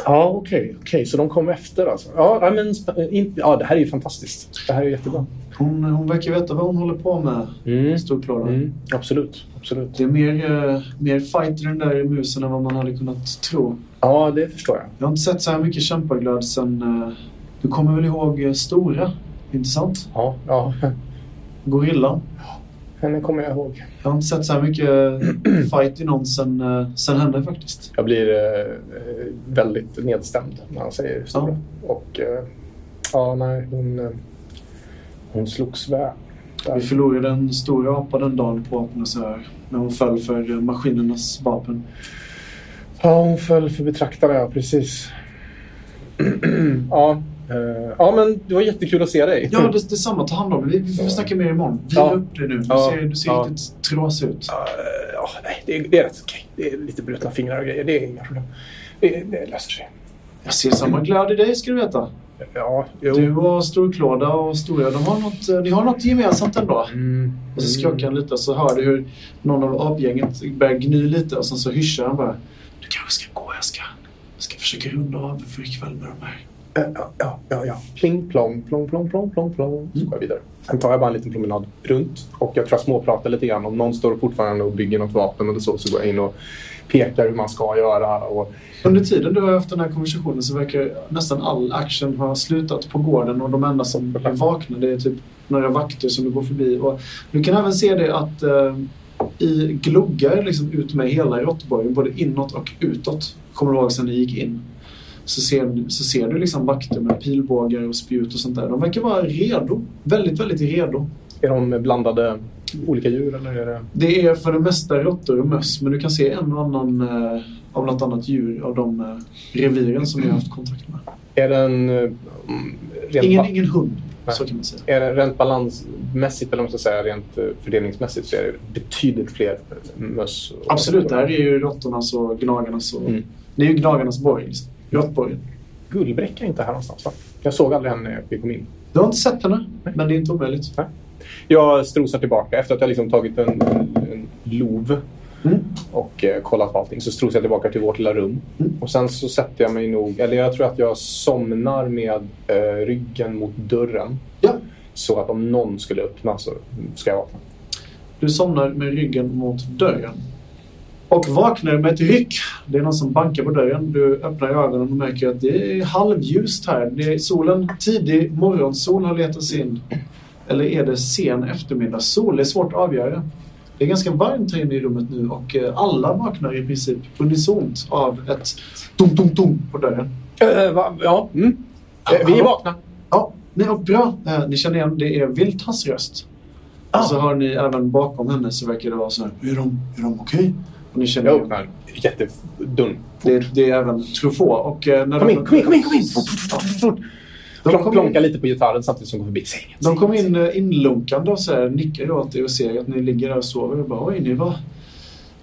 Ja, okej. okej. Så de kom efter alltså. Ja, men, in, ja, det här är ju fantastiskt. Det här är jättebra. Hon, hon verkar veta vad hon håller på med, Mm. storklådan. Mm. Absolut. Absolut. Det är mer, eh, mer fight i den där musen än vad man hade kunnat tro. Ja, det förstår jag. Jag har inte sett så här mycket kämpaglöd sen... eh, Du kommer väl ihåg eh, Stora? Inte sant? Ja, ja. Gorillan. henne kommer jag ihåg. Jag har inte sett så här mycket fight i någon sen, sen henne faktiskt. Jag blir eh, väldigt nedstämd när han säger stora. Och eh, ja, nej, hon, hon slogs väl. Vi förlorade en stor apa den dagen på Apornas öar. När hon föll för eh, maskinernas vapen. Ja, hon föll för betraktare, ja, precis. ja, eh, ja, men det var jättekul att se dig. Ja, det, detsamma. Ta hand om dig. Vi, vi får snacka mer imorgon. Vila Ja. upp dig nu. Du Ja. ser, du ser Ja. riktigt trasig ut. Eh, ja, nej, det, är, det är rätt okej. Det är lite brutna fingrar och grejer. Det är inga problem. Det, det löser sig. Jag ser samma glöd i dig ska du veta. Ja, jo. Du och Storklåda och Stora, de har något, eh, ni har något gemensamt ändå. Mm. Och så skrockar han lite och så hör du hur någon av apgänget börjar gny lite och sen så hyschar han bara. Du kanske ska gå, jag ska, jag ska försöka runda av för ikväll med de här. Eh, Ja, ja, ja, ja. Pling plong, plong, plong, plong, plong, plong. Så går jag vidare. Sen tar jag bara en liten promenad runt och jag tror jag småpratar lite grann. Om någon står fortfarande och bygger något vapen eller så, så går jag in och pekar hur man ska göra. Och, Under tiden du har haft den här konversationen så verkar nästan all action ha slutat på gården och de enda som är vakna det är typ några vakter som du går förbi. Och du kan även se det att eh, i gluggar liksom ut med hela råttborgen, både inåt och utåt, kommer du ihåg sen ni gick in, så ser, så ser du liksom vakter med pilbågar och spjut och sånt där. De verkar vara redo. Väldigt, väldigt redo. är de blandade olika djur eller är det... Det är för det mesta råttor och möss, men du kan se en och annan, eh, av något annat djur av de eh, reviren som vi har haft kontakt med. Är den... eh, rent Ingen, ingen hund, Nej. så kan man säga. Är det rent balansmässigt, eller om man ska säga rent eh, fördelningsmässigt, så är det betydligt fler möss. och- Absolut, det här är ju råttornas och gnagarnas och... Mm. Det är ju gnagarnas borg. liksom. Råttborgen. Gullbräcka är inte här någonstans, va? Jag såg aldrig henne när vi kom in. Du har inte sett henne, men det är inte omöjligt. Jag strosar tillbaka. Efter att jag liksom tagit en, en, en lov Mm. och eh, kollat på allting så strosar jag tillbaka till vårt lilla rum. Mm. Och sen så sätter jag mig nog... Eller jag tror att jag somnar med eh, ryggen mot dörren. Ja. Så att om någon skulle öppna så ska jag vakna. Du somnar med ryggen mot dörren. Och vaknar med ett ryck. Det är någon som bankar på dörren. Du öppnar ögonen och märker att det är halvljust här. Det är solen, tidig morgonsol har letat sig in. Eller är det sen eftermiddagssol? Det är svårt att avgöra. Det är ganska varmt här inne i rummet nu och eh, alla vaknar i princip unisont av ett dum-dum-dum på dörren. Eh, va? Ja. Mm. Eh, vi är vakna. Ja, nej, och bra. Ni känner igen, det är Viltas röst. Och så har ni även bakom henne så verkar det vara så här, är de, är de okej? Och ni känner Jag igen, jättedörren. det, är- det är även Truffaut. Och, när Kom in, kom in, kom in! Kom in. De Plonk, kom plonka in, lite på gitarren samtidigt som går förbi sängen. de kom in eh, inlunkande och så här, nickar åt er och ser att ni ligger där och sover. Och bara, oj, ni var,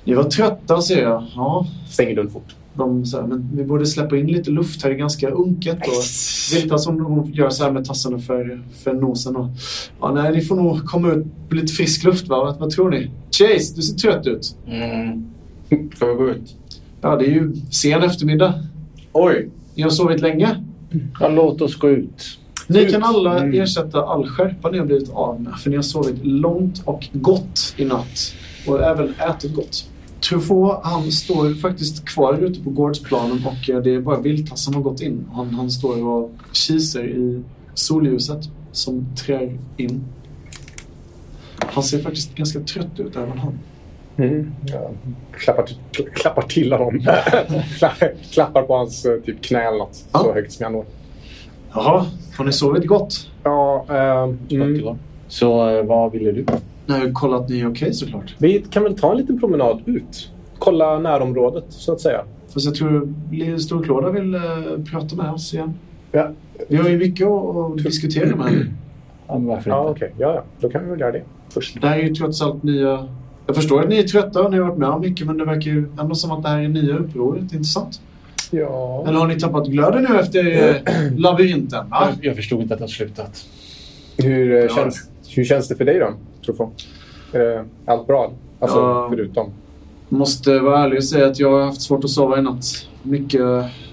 ni var trötta ser jag. Ja, Stänger dörren fort. de så här, men vi borde släppa in lite luft här, det är ganska unket. Och Viltas hon, hon gör så här med tassarna för, för nosen. Och, ja, nej, ni får nog komma ut på lite frisk luft va? Vad, vad tror ni? Chase, du ser trött ut. Mm. Ska vi gå ut? Ja, det är ju sen eftermiddag. Oj! Ni har sovit länge. Ja, låt oss gå ut. Ni Ut. kan alla Mm. ersätta all skärpa ni har blivit av med. För ni har sovit långt och gott i natt. Och även ätit gott. Truffaut, han står faktiskt kvar ute på gårdsplanen och eh, det är bara Viltas som har gått in. Han, han står och kisar i solljuset som trär in. Han ser faktiskt ganska trött ut, även han. Mm. Klappar, till, klappar till honom. klappar på hans eh, typ knä eller något. Ja. Så högt som jag når. Jaha, har ni sovit gott? Ja, ehm, mm. Mm. Så eh, vad ville du? Ju kollat att ni är okej såklart. Vi kan väl ta en liten promenad ut. Kolla närområdet, så att säga. Fast jag tror Lille Storklåda vill eh, prata med oss igen. Ja, Vi har ju mycket att, att diskutera med. Ja, men varför ja inte? okej. Ja, ja. Då kan vi väl göra det först. Det här är ju trots allt nya... Jag förstår att ni är trötta och ni har varit med om mycket men det verkar ju ändå som att det här är nya upproret. Inte sant? Ja. Eller har ni tappat glöden nu efter eh, labyrinten? Jag, jag förstod inte att det hade slutat. Hur, eh, Ja. känns, hur känns det för dig då, Trofon? Är det allt bra? Alltså, Ja. förutom... Måste vara ärlig och säga att jag har haft svårt att sova i natt. Mycket,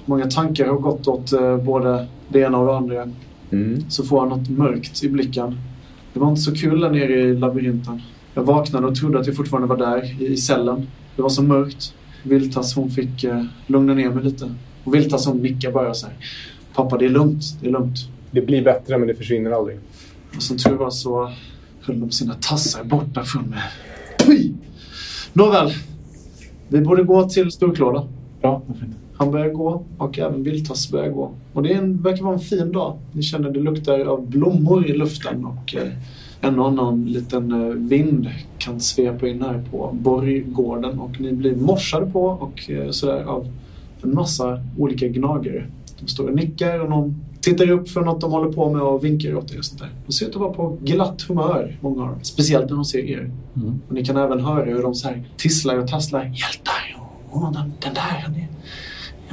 många tankar har gått åt eh, både det ena och det andra. Mm. Så får jag något mörkt i blicken. Det var inte så kul där nere i labyrinten. Jag vaknade och trodde att jag fortfarande var där, i, cellen. Det var så mörkt. Viltas hon fick eh, lugna ner mig lite. Och Viltas hon nickade bara så här. Pappa, det är lugnt. Det är lugnt. Det blir bättre, men det försvinner aldrig. Och som tur var så höll de sina tassar borta från mig. Pui! Nåväl. Vi borde gå till Storklåda. Bra, varför inte? Han börjar gå och även Viltas börjar gå. Och det är en, verkar vara en fin dag. Ni känner det luktar av blommor i luften och eh, en och annan liten eh, vind kan svepa in här på borggården och ni blir morsade på och eh, sådär av en massa olika gnagare. De står och nickar och någon tittar upp för något de håller på med och vinkar åt er och sånt där. De ser ut att vara på glatt humör, många av dem. Speciellt när de ser er. Mm. Och ni kan även höra hur de så här tisslar och tasslar. Hjältar! Åh, den, den där, han är,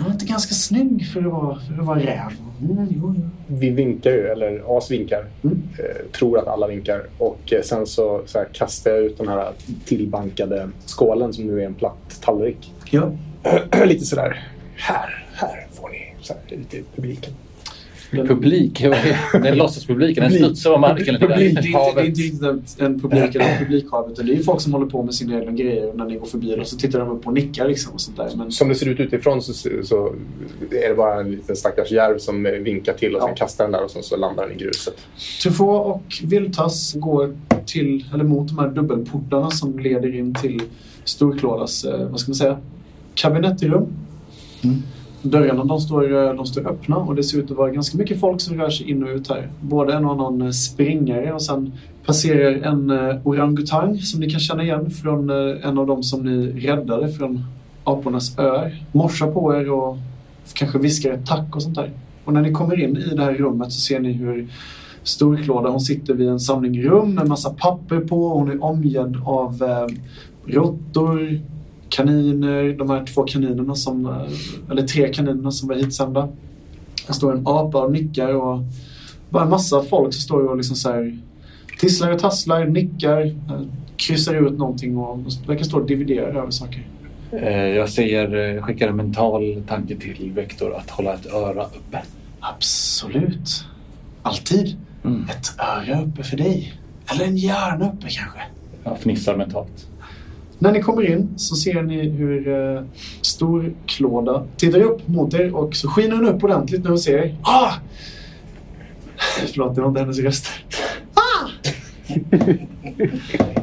han är inte ganska snygg för att vara, för att vara räv. Mm, jo, jo. Vi vinkar ju, eller As vinkar. Mm. Eh, tror att alla vinkar. Och eh, sen så, så här, kastar jag ut den här tillbankade skålen som nu är en platt tallrik. Ja. Lite sådär. Här, här får ni. Så här, lite i publiken. Publik? Den låtsaspubliken, den Publik. studsar av marken lite Det är inte, där. det är inte en, publik eller publikhav utan det är ju folk som håller på med sina egna grejer och när ni går förbi dem så tittar de upp och nickar liksom och sånt där. Men Som det ser ut utifrån så, så är det bara en liten stackars järv som vinkar till och sen Ja. kastar den där och sen så landar den i gruset. Truffaut och Viltas går till, eller mot de här dubbelportarna som leder in till Storklådas, eh, vad ska man säga, kabinettrum. Dörrarna de står, eh, de står öppna och det ser ut att vara ganska mycket folk som rör sig in och ut här. Både en och annan eh, springare och sen passerar en eh, orangutang som ni kan känna igen från en av dem som ni räddade från apornas öar, morsar på er och kanske viskar ett tack och sånt där. Och när ni kommer in i det här rummet så ser ni hur Storklåda, hon sitter vid en samling rum med massa papper på. Hon är omgädd av eh, råttor, kaniner, de här två kaninerna som, eller tre kaninerna som var hitsända. Det står en apa och nickar och bara en massa folk som står och liksom så här tisslar och tasslar, nickar, eh, kryssar ut någonting och verkar stå och dividera över saker. Eh, Jag säger, eh, skickar en mental tanke till Vektor att hålla ett öra uppe. Absolut. Alltid. Mm. Ett öra uppe för dig. Eller en hjärna uppe kanske. Jag fnissar mentalt. När ni kommer in så ser ni hur eh, Storklåda tittar upp mot er och så skiner hon upp ordentligt när hon ser er. Ah! Förlåt, det var inte hennes röst.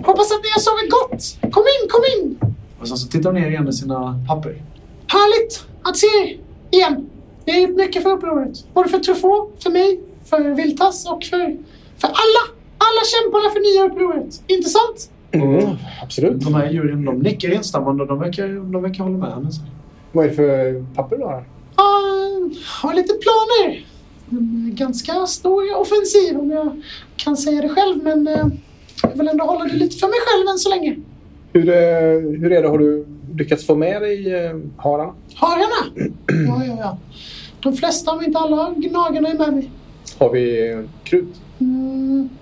Hoppas att ni har sovit gott. Kom in, kom in. Och sen så tittar hon ner igen i sina papper. Härligt att se er igen. Ni har gjort mycket för upproret. Både för Truffaut, för mig, för Viltas och för, för alla. Alla kämparna för nya upproret. Inte sant? Mm, absolut. De här djuren de nickar instämmande och de verkar, de verkar hålla med henne. så. Vad är det för papper du har? Jag har lite planer. Ganska stor offensiv om jag kan säga det själv. Men eh, jag vill ändå hålla det lite för mig själv än så länge. Hur, eh, hur är det? Har du lyckats få med dig eh, hararna? Hararna? Ja, ja, ja. De flesta, om inte alla, gnagarna är med mig. Har vi krut?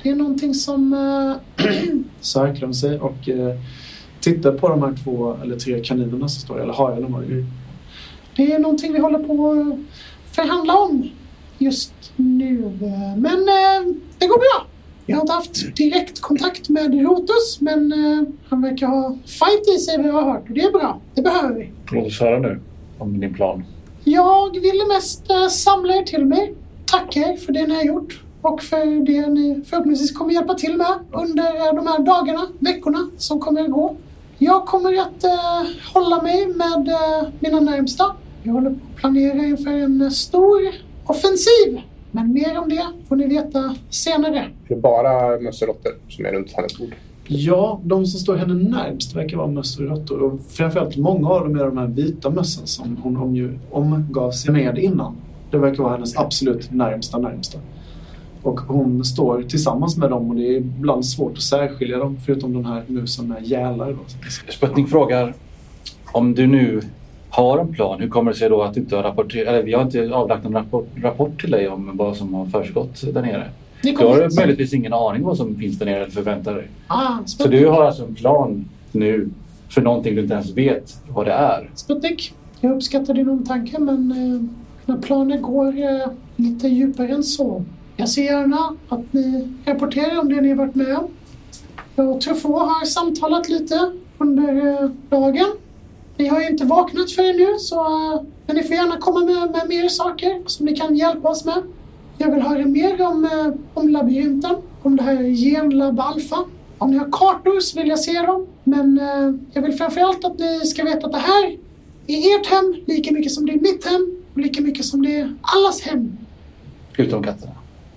Det är någonting som... harklar hon sig och eh, tittar på de här två eller tre kaninerna som står, eller hararna var det. Det är någonting vi håller på att förhandla om just nu. Men eh, det går bra. Jag har inte haft direkt kontakt med Rotus, men eh, han verkar ha fight i sig vad jag har hört. Och det är bra. Det behöver vi. Låt oss höra nu om din plan. Jag ville mest samla er till mig. Tacka er för det ni har gjort och för det ni förhoppningsvis kommer hjälpa till med under de här dagarna, veckorna som kommer att gå. Jag kommer att eh, hålla mig med eh, mina närmsta. Jag håller på att planera inför en stor offensiv. Men mer om det får ni veta senare. Är det bara möss och råttor som är runt hennes bord? Ja, de som står henne närmst verkar vara möss och råttor. Och framförallt många av dem är de här vita mössen som hon omgav sig med innan. Det verkar vara hennes absolut närmsta närmsta. Och hon står tillsammans med dem och det är ibland svårt att särskilja dem förutom den här musen med gälar. Då. Sputnik frågar om du nu har en plan, hur kommer det sig då att du inte har rapporterat, eller vi har inte avlagt någon rapport, rapport till dig om vad som har försiggått där nere? Du har möjligtvis ingen aning vad som finns där nere eller förväntar dig. Ah, Så du har alltså en plan nu för någonting du inte ens vet vad det är. Sputnik, jag uppskattar din omtanke men eh, mina planer går eh, lite djupare än så. Jag ser gärna att ni rapporterar om det ni har varit med om. Jag och Truffaut har samtalat lite under eh, dagen. Ni har ju inte vaknat förrän nu så eh, men ni får gärna komma med, med mer saker som ni kan hjälpa oss med. Jag vill höra mer om, eh, om labyrinten, om det här genlab alfa. Om ni har kartor så vill jag se dem. Men eh, jag vill framförallt att ni ska veta att det här är ert hem lika mycket som det är mitt hem och lika mycket som det är allas hem. Utom katterna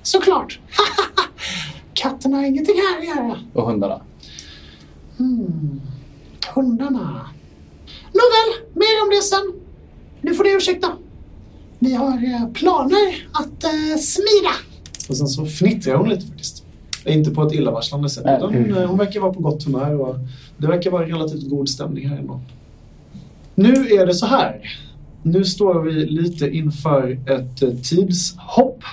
Såklart. Katterna har ingenting här att göra. och hundarna. Hmm. Hundarna. Nåväl, mer om det sen. Nu får ni ursäkta. Vi har eh, planer att eh, smida. Och sen så fnittrar hon lite faktiskt. Inte på ett illavarslande sätt. Utan hon, eh, hon verkar vara på gott humör och det verkar vara relativt god stämning här ändå. Nu är det så här. Nu står vi lite inför ett eh, tidshopp.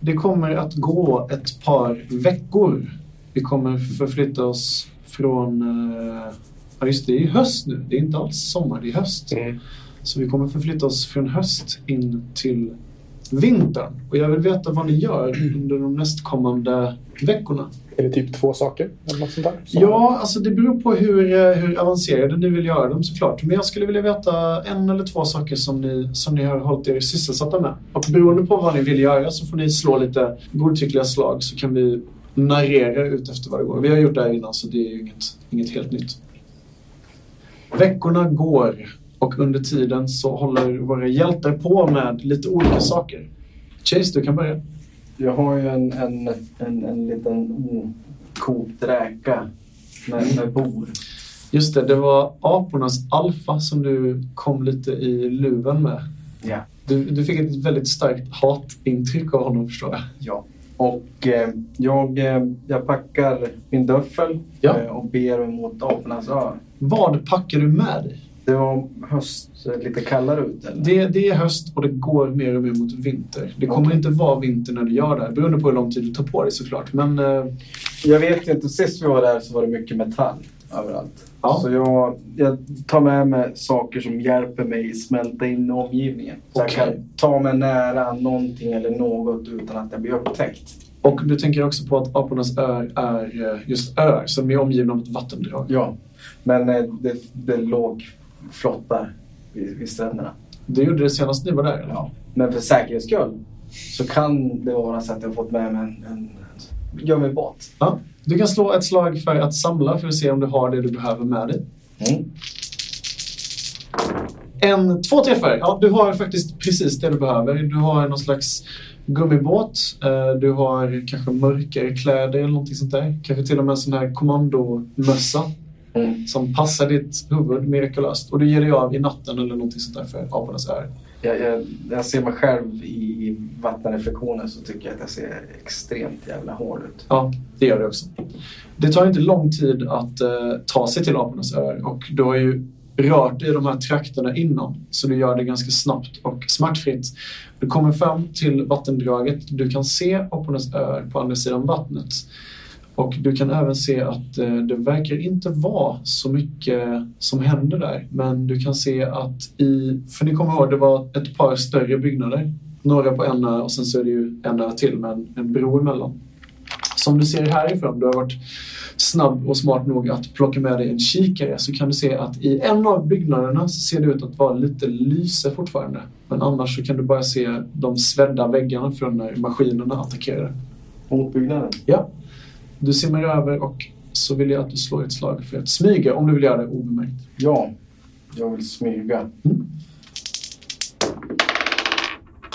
Det kommer att gå ett par veckor. Vi kommer förflytta oss från... eh, Ja just det, det är höst nu. Det är inte alls sommar, det är höst. Mm. Så vi kommer förflytta oss från höst in till vintern. Och jag vill veta vad ni gör under de nästkommande veckorna. Är det typ två saker? Eller något sånt där? Så- Ja, alltså det beror på hur, eh, hur avancerade ni vill göra dem såklart. Men jag skulle vilja veta en eller två saker som ni, som ni har hållit er sysselsatta med. Och beroende på vad ni vill göra så får ni slå lite godtyckliga slag så kan vi narrera ut efter vad det går. Vi har gjort det här innan så det är ju inget, inget helt nytt. Veckorna går och under tiden så håller våra hjältar på med lite olika saker. Chase, du kan börja. Jag har ju en, en, en, en liten okokt räka med, med bor. Just det, det var apornas alfa som du kom lite i luven med. Ja. Du, du fick ett väldigt starkt hatintryck av honom förstår jag. Ja. Och eh, jag, eh, jag packar min duffel Ja. eh, och ber mot apornas ö. Vad packar du med dig? Det var höst, lite kallare ute. Det, det är höst och det går mer och mer mot vinter. Det kommer Okej. inte vara vinter när du gör det här, beroende på hur lång tid du tar på dig såklart. Men eh, Jag vet inte, sist vi var där så var det mycket metall överallt. Ja. Så jag, jag tar med mig saker som hjälper mig smälta in i omgivningen. Så Okej. jag kan ta mig nära någonting eller något utan att jag blir upptäckt. Och du tänker också på att apornas öar är eh, just öar som är omgivna av ett vattendrag. Ja, men eh, det, det låg flottar vid, vid stränderna. Det gjorde det senast ni var där? eller? Ja. Men för säkerhets skull så kan det vara så att jag har fått med mig en, en gummibåt. Ja. Du kan slå ett slag för att samla för att se om du har det du behöver med dig. Mm. En, två träffar. Ja, du har faktiskt precis det du behöver. Du har någon slags gummibåt. eh, Du har kanske mörkare kläder eller någonting sånt där. Kanske till och med en sån här kommandomössa Mm. som passar ditt huvud mirakulöst. Och du ger dig av i natten eller någonting sånt där för apornas öar. Jag, jag, när jag ser mig själv i vattenreflektioner så tycker jag att jag ser extremt jävla hård ut. Ja, det gör det också. Det tar inte lång tid att eh, ta sig till apornas öar och du har ju rört dig i de här trakterna innan så du gör det ganska snabbt och smärtfritt. Du kommer fram till vattendraget. Du kan se apornas öar på andra sidan vattnet. Och du kan även se att eh, det verkar inte vara så mycket som händer där. Men du kan se att i, för ni kommer ihåg, det var ett par större byggnader. Några på en ö och sen så är det ju en ö till med en, en bro emellan. Som du ser härifrån, du har varit snabb och smart nog att plocka med dig en kikare så kan du se att i en av byggnaderna så ser det ut att vara lite lyse fortfarande. Men annars så kan du bara se de svedda väggarna från när maskinerna attackerade. Mot byggnaden. Ja. Du simmar över och så vill jag att du slår ett slag för att smyga om du vill göra det obemärkt. Ja, jag vill smyga.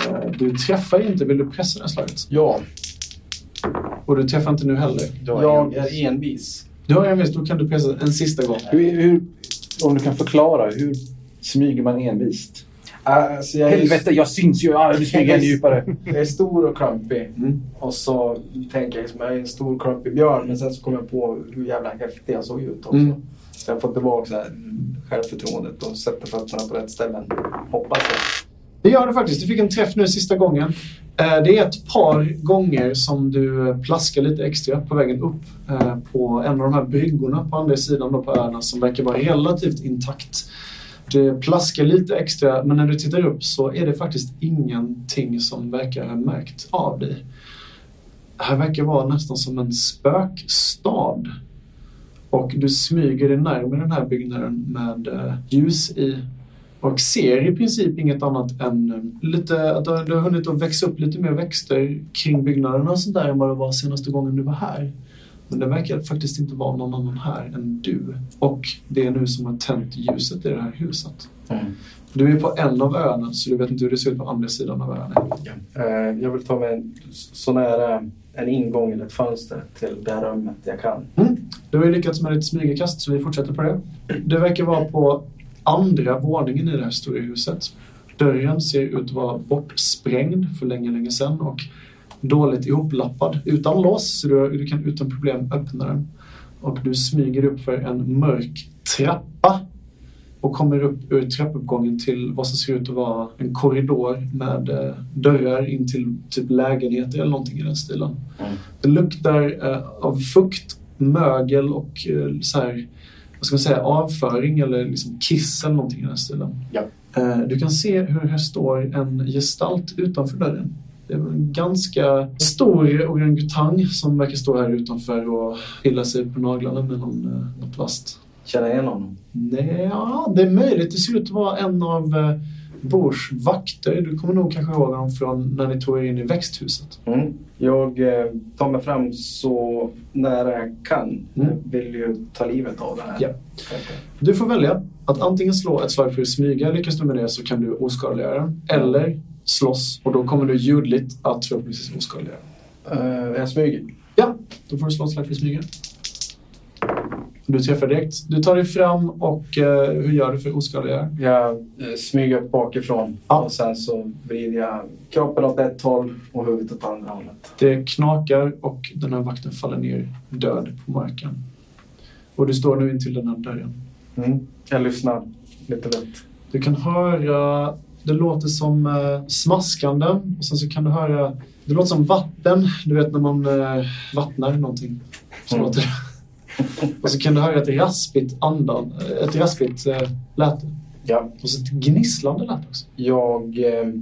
Eh, Du träffar inte, vill du pressa det här slaget? Ja, Och du träffar inte nu heller. jag är envis. Du har en viss, då kan du pressa en sista gång. Hur, hur, om du kan förklara, hur smyger man envist? Alltså, jag, Helvete, jag syns ju! Ah, nu smyger ännu djupare. jag är stor och klumpig. Mm. Och så tänker jag liksom, jag är en stor klumpig björn. Men sen så kommer jag på hur jävla häftig jag såg ut också. Mm. Så jag får tillbaka så här självförtroendet och sätter fötterna på rätt ställen. Hoppas jag. Det gör du faktiskt. Du fick en träff nu sista gången. Eh, Det är ett par gånger som du plaskar lite extra på vägen upp eh, på en av de här bryggorna på andra sidan på öarna som verkar vara relativt intakt. Det plaskar lite extra men när du tittar upp så är det faktiskt ingenting som verkar ha märkt av dig. Det här verkar vara nästan som en spökstad. Och du smyger dig närmare den här byggnaden med eh, ljus i och ser i princip inget annat än eh, lite, att det har- hunnit att växa upp lite mer växter kring byggnaderna och sånt där än vad det var senaste gången du var här. Men det verkar faktiskt inte vara någon annan här än du. Och det är nu som har tänt ljuset i det här huset. Du är på en av öarna så du vet inte hur det ser ut på andra sidan av öarna. Eh, Jag vill ta mig en, så nära en ingång eller ett fönster till det här rummet jag kan. Mm. Du har ju lyckats med ditt smygarkast så vi fortsätter på det. Det verkar vara på andra våningen i det här stora huset. Dörren ser ut att vara bortsprängd för länge, länge sedan och dåligt ihoplappad utan lås så du, du kan utan problem öppna den. Och du smyger upp för en mörk trappa och kommer upp ur trappuppgången till vad som ser ut att vara en korridor med eh, dörrar in till typ lägenheter eller någonting i den stilen. Det luktar eh, av fukt, mögel och eh, så här, vad ska man säga, avföring eller liksom kiss eller någonting i den stilen. Ja. Eh, du kan se hur här står en gestalt utanför dörren. Det är en ganska stor orangutang som verkar stå här utanför och pilla sig på naglarna med någon, eh, något vasst. Känner jag igen honom? Nej, ja, det är möjligt. Det ser ut att vara en av eh, Bors vakter. Du kommer nog kanske ihåg honom från när ni tog er in i växthuset. Mm. Jag eh, tar mig fram så nära jag kan. Mm. Jag vill ju ta livet av den här. Ja. Du får välja att antingen slå ett slag för att smyga. Lyckas du med det så kan du oskadliggöra den. Eller slåss och då kommer du ljudligt att förhoppningsvis oskadliggöra den. Eh, jag smyger. Ja, då får du slå ett slag för att smyga. Du träffar direkt. Du tar dig fram och eh, hur gör du för oskadliggöra? Jag eh, smyger upp bakifrån Ja. och sen så vrider jag kroppen åt ett håll och huvudet åt andra hållet. Det knakar och den här vakten faller ner död på marken. Och du står nu intill den här dörren. Mm. Jag lyssnar lite lätt. Du kan höra, det låter som eh, smaskande och sen så kan du höra, det låter som vatten. Du vet när man eh, vattnar någonting. Så Mm. låter och så kan du höra ett raspigt andan, eh, ett raspigt eh, läte. Ja. Och så ett gnisslande läte också. Jag eh,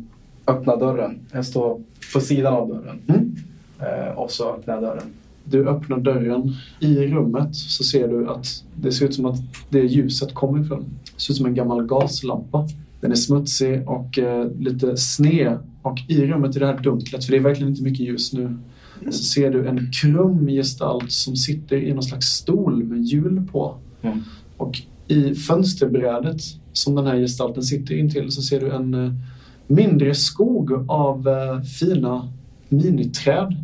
öppnar dörren. Jag står på sidan av dörren. Mm. Eh, och så öppnar jag dörren. Du öppnar dörren. I rummet så ser du att det ser ut som att det ljuset kommer ifrån. Det ser ut som en gammal gaslampa. Den är smutsig och eh, lite sned. Och i rummet i det här dunklet, för det är verkligen inte mycket ljus nu, så ser du en krum gestalt som sitter i någon slags stol med hjul på. Mm. Och i fönsterbrädet som den här gestalten sitter intill så ser du en eh, mindre skog av eh, fina miniträd.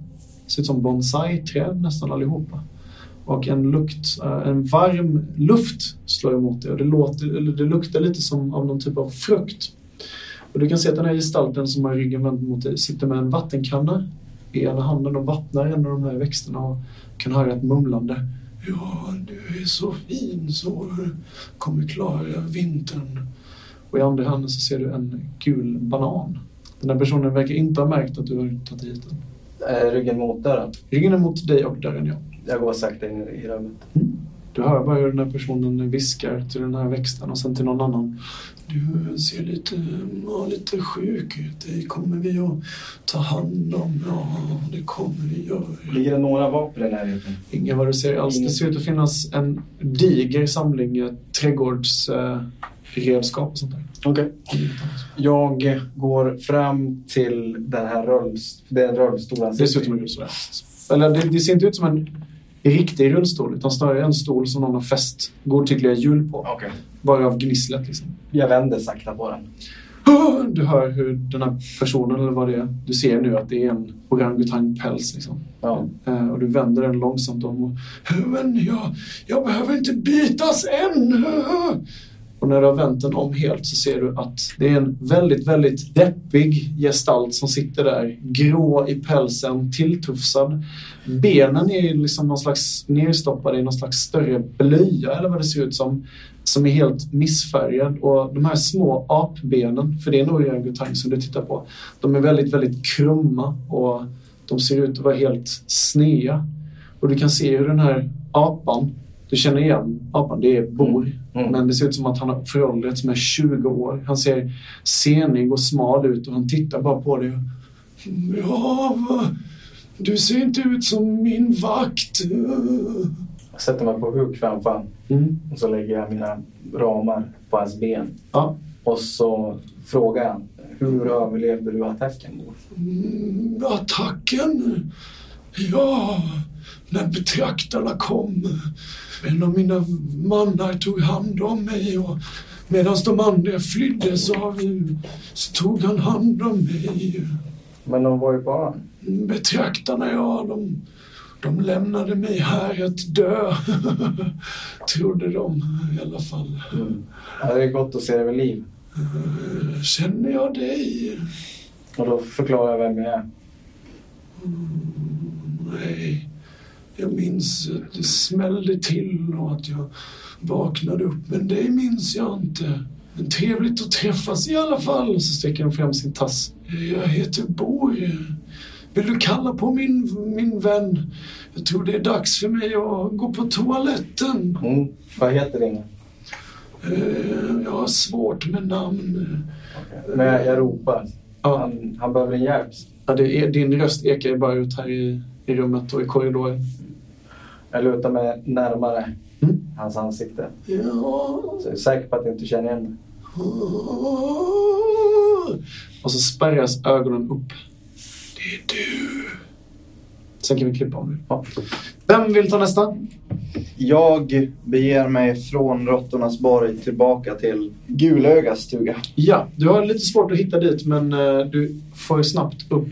Ser ut som bonsai-träd nästan allihopa. Och en lukt, eh, en varm luft slår emot dig och det, låter, det luktar lite som av någon typ av frukt. Och du kan se att den här gestalten som har ryggen vänd mot dig sitter med en vattenkanna i ena handen och vattnar en av de här växterna och kan höra ett mumlande. Ja, du är så fin så du kommer klara vintern. Och i andra handen så ser du en gul banan. Den här personen verkar inte ha märkt att du har tagit hit den. Eh, ryggen mot dörren. Ryggen är mot dig och dörren, ja. Jag går sakta in i rummet. Du hör bara hur den här personen viskar till den här växten och sen till någon annan. Du ser lite, ja, lite sjuk ut. Det kommer vi att ta hand om. Ja, det kommer vi göra. Ligger det några vapen i närheten? Ingen vad du ser alls. Det ser ut att finnas en diger samling eh, trädgårdsredskap och sånt där. Okej. Jag går fram till den här rullstolen. Det är en rullstol han Det ser ut som en rullstol. Eller det, det ser inte ut som en riktig rullstol utan snarare en stol som någon har fäst godtyckliga hjul på. Okej. Bara av gnisslet liksom. Jag vänder sakta på den. Du hör hur den här personen, eller vad det är, du ser nu att det är en orangutangpäls. Liksom. Ja. Eh, och du vänder den långsamt om. Och, Men jag, jag behöver inte bytas än. Och när du har vänt den om helt så ser du att det är en väldigt, väldigt deppig gestalt som sitter där. Grå i pälsen, tilltufsad. Benen är liksom någon slags nerstoppade i någon slags större blöja eller vad det ser ut som. Som är helt missfärgad. Och de här små apbenen, för det är en orangutang som du tittar på. De är väldigt, väldigt krumma och de ser ut att vara helt snea. Och du kan se hur den här apan, du känner igen apan, det är Bor. Mm. Men det ser ut som att han har föråldrats med 20 år. Han ser senig och smal ut och han tittar bara på dig. Ja, du ser inte ut som min vakt. Jag sätter mig på huk framför honom. Mm. Och så lägger jag mina ramar på hans ben. Ja. Och så frågar han. Hur överlevde du attacken? Mm, attacken? Ja, när betraktarna kom. En av mina mannar tog hand om mig och medan de andra flydde så, vi, så tog han hand om mig. Men de var ju barn. Betraktarna, ja, de, de lämnade mig här att dö. Trodde de i alla fall. Ja, det är gott att se dig vid liv. Känner jag dig? Och då förklarar jag vem jag är. Nej, jag minns att det smällde till och att jag vaknade upp. Men det minns jag inte. Men trevligt att träffas i alla fall. Så sträcker han fram sin tass. Jag heter Bor. Vill du kalla på min, min vän? Jag tror det är dags för mig att gå på toaletten. Mm. Vad heter din? Eh, Jag har svårt med namn. Men jag, jag ropar. Ja, Han, han behöver en hjälp. ja, det är, din röst ekar ju bara ut här i, i rummet och i korridoren. Jag lutar mig närmare Mm. hans ansikte. Ja, Så jag är säker på att jag inte känner igen mig. Och så spärras ögonen upp. Det är du. Sen kan vi klippa om det. Ja. Vem vill ta nästa? Jag beger mig från Råttornas borg tillbaka till Gulögas stuga. Ja, du har lite svårt att hitta dit men eh, du får snabbt upp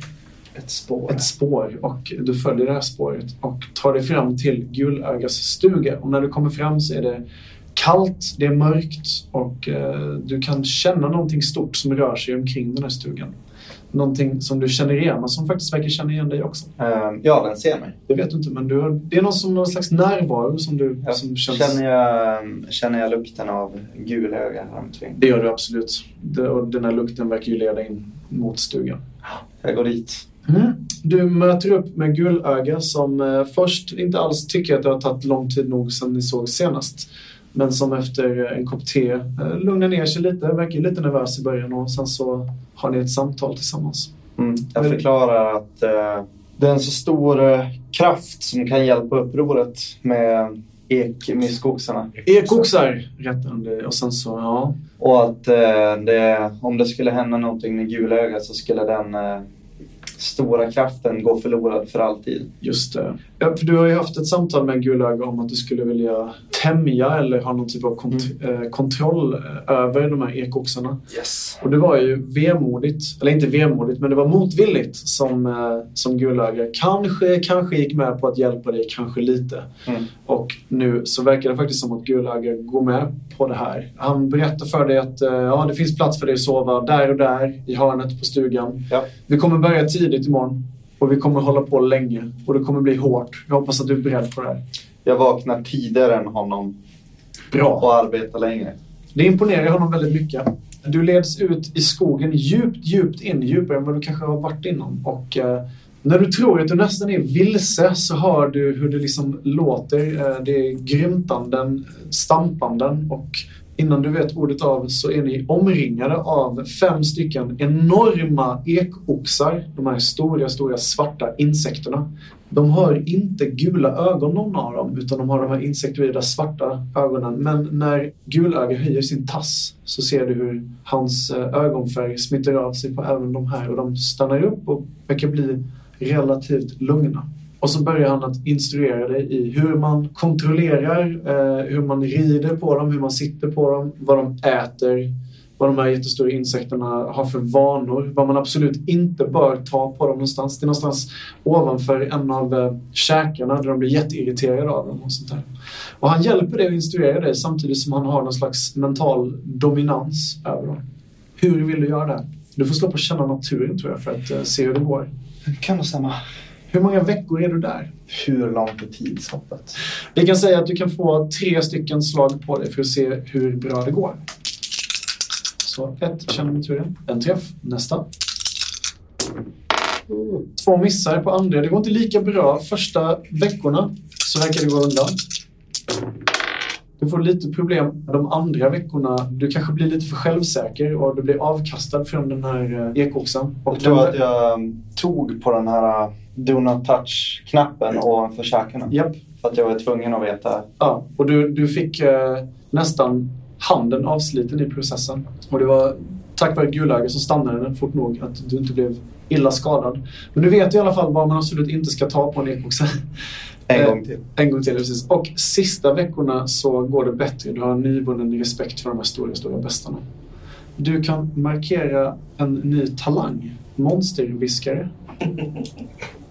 Ett spår. ett spår och du följer det här spåret och tar dig fram till Gulögas stuga. Och när du kommer fram så är det kallt, det är mörkt och eh, du kan känna någonting stort som rör sig omkring den här stugan. Någonting som du känner igen och som faktiskt verkar känna igen dig också. Eh, ja, den ser mig. Det vet du inte men du har, det är någon, som, någon slags närvaro som du Ja, som känns... Känner, jag, känner jag lukten av gulöga här omkring? Det gör du absolut. Det, och den här lukten verkar ju leda in mot stugan. Jag går dit. Mm. Du möter upp med Gulöga som eh, först inte alls tycker att det har tagit lång tid nog sedan ni såg senast. Men som efter en kopp te eh, lugnar ner sig lite, verkar lite nervös i början och sen så har ni ett samtal tillsammans. Mm. Jag förklarar att eh, det är en så stor eh, kraft som kan hjälpa upproret med ekmyskoxarna. Ekoxar rättar han dig och sen så, ja. Och att eh, det, om det skulle hända någonting med gulögat så skulle den eh, stora kraften går förlorad för alltid. Just det. Ja, för du har ju haft ett samtal med Gulöga om att du skulle vilja tämja eller ha någon typ av kont- eh, kontroll eh, över de här ekoxarna. Yes. Och det var ju vemodigt, eller inte vemodigt, men det var motvilligt som, eh, som Gulöga kanske, kanske gick med på att hjälpa dig, kanske lite. Mm. Och nu så verkar det faktiskt som att Gulöga går med på det här. Han berättar för dig att ja, det finns plats för dig att sova där och där i hörnet på stugan. Ja. Vi kommer börja tidigt imorgon och vi kommer hålla på länge och det kommer bli hårt. Jag hoppas att du är beredd på det här. Jag vaknar tidigare än honom Bra. och arbetar längre. Det imponerar honom väldigt mycket. Du leds ut i skogen djupt, djupt in, djupare än vad du kanske har varit innan. Och eh, när du tror att du nästan är vilse så hör du hur det liksom låter. Eh, det är grymtanden, stampanden och innan du vet ordet av så är ni omringade av fem stycken enorma ekoxar. De här stora, stora svarta insekterna. De har inte gula ögon någon av dem utan de har de här insektoida svarta ögonen. Men när Gulöga höjer sin tass så ser du hur hans eh, ögonfärg smittar av sig på även de här och de stannar upp och verkar bli relativt lugna. Och så börjar han att instruera dig i hur man kontrollerar, eh, hur man rider på dem, hur man sitter på dem, vad de äter, vad de här jättestora insekterna har för vanor, vad man absolut inte bör ta på dem någonstans. Det är någonstans ovanför en av eh, käkarna där de blir jätteirriterade av dem och sånt där. Och han hjälper dig och instruerar dig samtidigt som han har någon slags mental dominans över dem. Hur vill du göra det? Du får slå på känna naturen tror jag för att eh, se hur det går. Kan nog stämma? Hur många veckor är du där? Hur långt är tidshoppet? Vi kan säga att du kan få tre stycken slag på dig för att se hur bra det går. Så ett, känner naturen. En träff. Nästa. Två missar på andra. Det går inte lika bra första veckorna. Så verkar det gå undan. Du får lite problem de andra veckorna. Du kanske blir lite för självsäker och du blir avkastad från den här eh, ekoxen. Jag tror att jag um, tog på den här Do Not Touch-knappen ovanför käkarna. Japp. För att jag var tvungen att veta. Ja, och du, du fick eh, nästan handen avsliten i processen. Och det var tack vare Gulöga så stannade den fort nog att du inte blev illa skadad. Men du vet i alla fall vad man absolut inte ska ta på en ekoxe. En Eh, gång till. En gång till, precis. Och sista veckorna så går det bättre. Du har en nyvunnen respekt för de här stora, stora bestarna. Du kan markera en ny talang. Monsterviskare.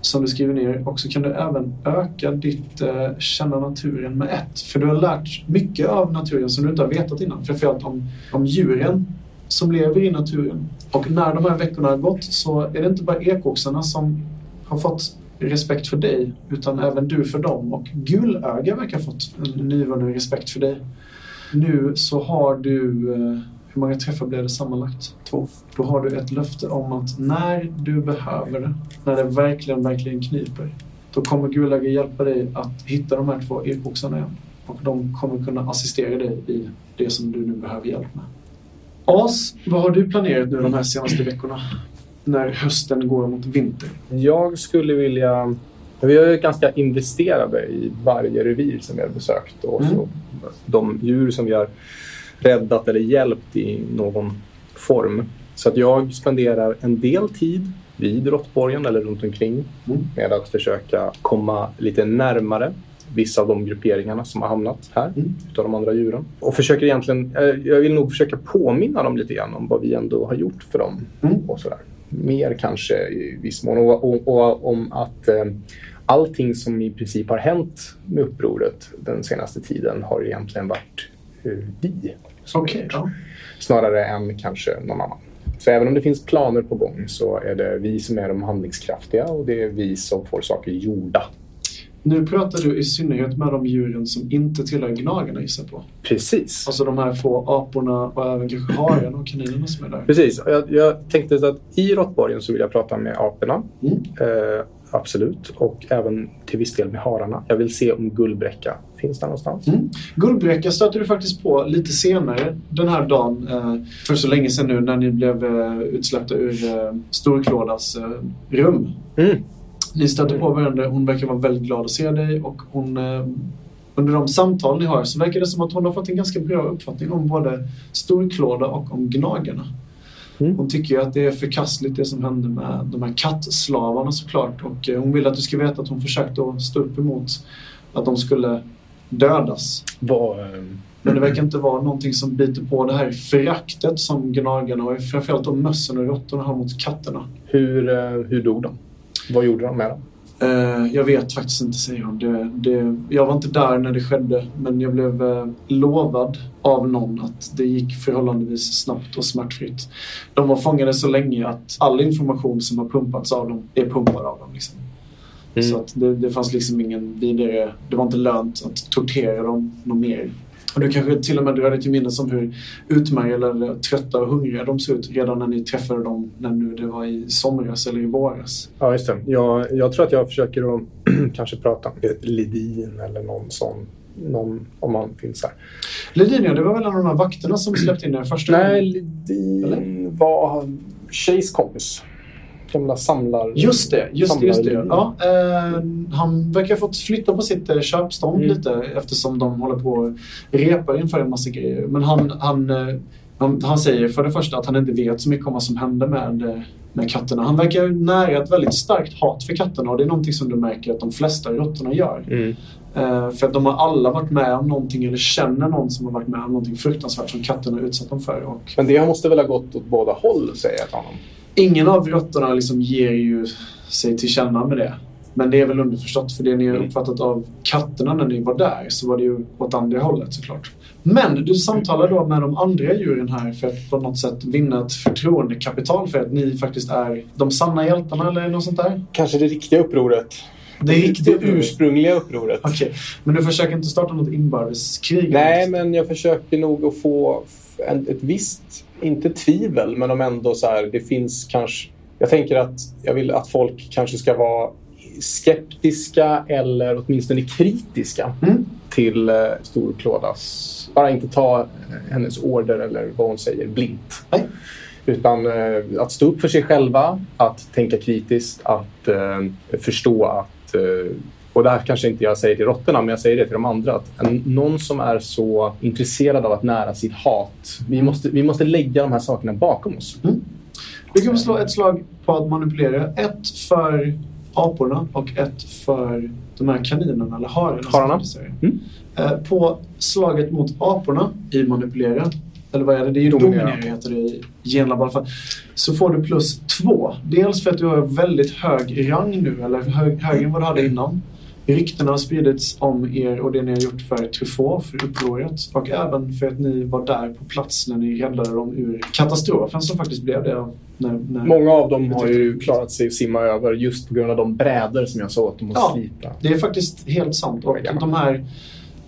Som du skriver ner. Och så kan du även öka ditt eh, känna naturen med ett. För du har lärt mycket av naturen som du inte har vetat innan. Framförallt om, om djuren som lever i naturen. Och när de här veckorna har gått så är det inte bara ekoxarna som har fått respekt för dig utan även du för dem. Och Gulöga verkar ha fått en nyvunnen respekt för dig. Nu så har du, eh, hur många träffar blev det sammanlagt? Två. Då har du ett löfte om att när du behöver det, när det verkligen, verkligen kniper, då kommer Gulöga hjälpa dig att hitta de här två ekoxarna igen. Och de kommer kunna assistera dig i det som du nu behöver hjälp med. As, vad har du planerat nu de här senaste veckorna? När hösten går mot vinter. Jag skulle vilja... Vi är ganska investerade i varje revir som vi har besökt. Och Mm. de djur som vi har räddat eller hjälpt i någon form. Så att jag spenderar en del tid vid Råttborgen eller runt omkring Mm. med att försöka komma lite närmare vissa av de grupperingarna som har hamnat här Mm. utav de andra djuren. Och försöker egentligen, eh, jag vill nog försöka påminna dem lite grann om vad vi ändå har gjort för dem Mm. och sådär. mer kanske i viss mån. Och, och, och om att eh, allting som i princip har hänt med upproret den senaste tiden har egentligen varit eh, vi. Ja. Snarare än kanske någon annan. Så även om det finns planer på gång så är det vi som är de handlingskraftiga och det är vi som får saker gjorda. Nu pratar du i synnerhet med de djuren som inte tillhör gnagarna gissar på. Precis. Alltså de här få aporna och även kanske haren och kaninerna som är där. Precis. Jag, jag tänkte att i råttborgen så vill jag prata med aporna. Mm. Eh, absolut. Och även till viss del med hararna. Jag vill se om guldbräcka finns där någonstans. Mm. Guldbräcka stötte du faktiskt på lite senare den här dagen. Eh, för så länge sedan nu när ni blev eh, utsläppta ur eh, Storklådas rum. Mm. Ni stötte på varandra. Hon verkar vara väldigt glad att se dig och hon, under de samtal ni har så verkar det som att hon har fått en ganska bra uppfattning om både Storklåda och om Gnagarna. Mm. Hon tycker ju att det är förkastligt det som hände med de här kattslavarna såklart och eh, hon vill att du ska veta att hon försökte att stå upp emot att de skulle dödas. Vad, eh, Men det verkar inte vara någonting som biter på det här föraktet som gnagarna och framförallt de mössen och råttorna har mot katterna. hur, eh, hur dog de? Vad gjorde de med dem? Eh, jag vet faktiskt inte, säger hon. Det, det, jag var inte där när det skedde, men jag blev eh, lovad av någon att det gick förhållandevis snabbt och smärtfritt. De var fångade så länge att all information som har pumpats av dem är pumpad av dem. Liksom. Mm. Så att det, det fanns liksom ingen vidare... Det var inte lönt att tortera dem något mer. Och du kanske till och med drar dig till minnes om hur utmärglade, trötta och hungriga de såg ut redan när ni träffade dem när nu det var i somras eller i våras. Ja, just det. Jag, jag tror att jag försöker att kanske prata med Lidin eller någon sån. Någon, om han finns här. Ledinia, det var väl en av de här vakterna som släppte in er första Nej, gången? Lidin var Shays kompis. Gamla samlar... Just det, just det. Just det. Ja, eh, han verkar ha fått flytta på sitt eh, köpstånd Mm. lite eftersom de håller på och repar inför en massa grejer. Men han, han, eh, han, han säger för det första att han inte vet så mycket om vad som hände med, eh, med katterna. Han verkar nära ett väldigt starkt hat för katterna och det är någonting som du märker att de flesta råttorna gör. Mm. För att de har alla varit med om någonting eller känner någon som har varit med om någonting fruktansvärt som katterna har utsatt dem för. Och Men det måste väl ha gått åt båda håll, säger jag till honom. Ingen av råttorna liksom ger ju sig till känna med det. Men det är väl underförstått för det ni har uppfattat av katterna när ni var där så var det ju åt andra hållet såklart. Men du samtalar då med de andra djuren här för att på något sätt vinna ett förtroendekapital för att ni faktiskt är de sanna hjältarna eller något sånt där? Kanske det riktiga upproret. Det är riktigt Det ursprungliga upproret. Okej, men du försöker inte starta något inbördeskrig? Nej, men jag försöker nog att få en, ett visst, inte tvivel, men om ändå så här, det finns kanske... Jag tänker att jag vill att folk kanske ska vara skeptiska eller åtminstone kritiska Mm. till eh, Storklådas. Bara inte ta eh, hennes order eller vad hon säger blint. Nej. Utan eh, att stå upp för sig själva, att tänka kritiskt, att eh, förstå att eh, och det här kanske inte jag säger till råttorna, men jag säger det till de andra. Att en, någon som är så intresserad av att nära sitt hat. Vi måste, vi måste lägga de här sakerna bakom oss. Du kan slå ett slag på att manipulera. Ett för aporna och ett för de här kaninerna eller hararna. Hararna. Mm. Eh, På slaget mot aporna i manipulera, eller vad är det? Det är ju Dominera. dominera heter det i genlab i alla fall. Så får du plus två. Dels för att du har väldigt hög rang nu, eller hög, högre än vad du hade innan. Ryktena har spridits om er och det ni har gjort för Truffaut, för upproret. Och även för att ni var där på plats när ni räddade dem ur katastrofen som faktiskt blev det. När, när Många av dem har ju klarat sig att simma över just på grund av de brädor som jag sa åt dem att Ja. slita. Det är faktiskt helt sant. Och de här,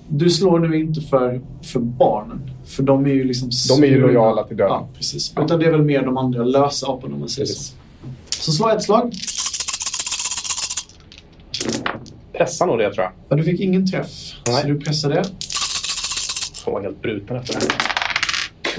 du slår nu inte för, för barnen. För de är ju liksom... De är ju lojala till döden. Ja, precis. Ja. Utan det är väl mer de andra lösa aporna om man säger så. Precis. Så slå ett slag. Pressar nog det tror jag. Ja, du fick ingen träff. Nej. Så du pressade det. Som var helt bruten efter det.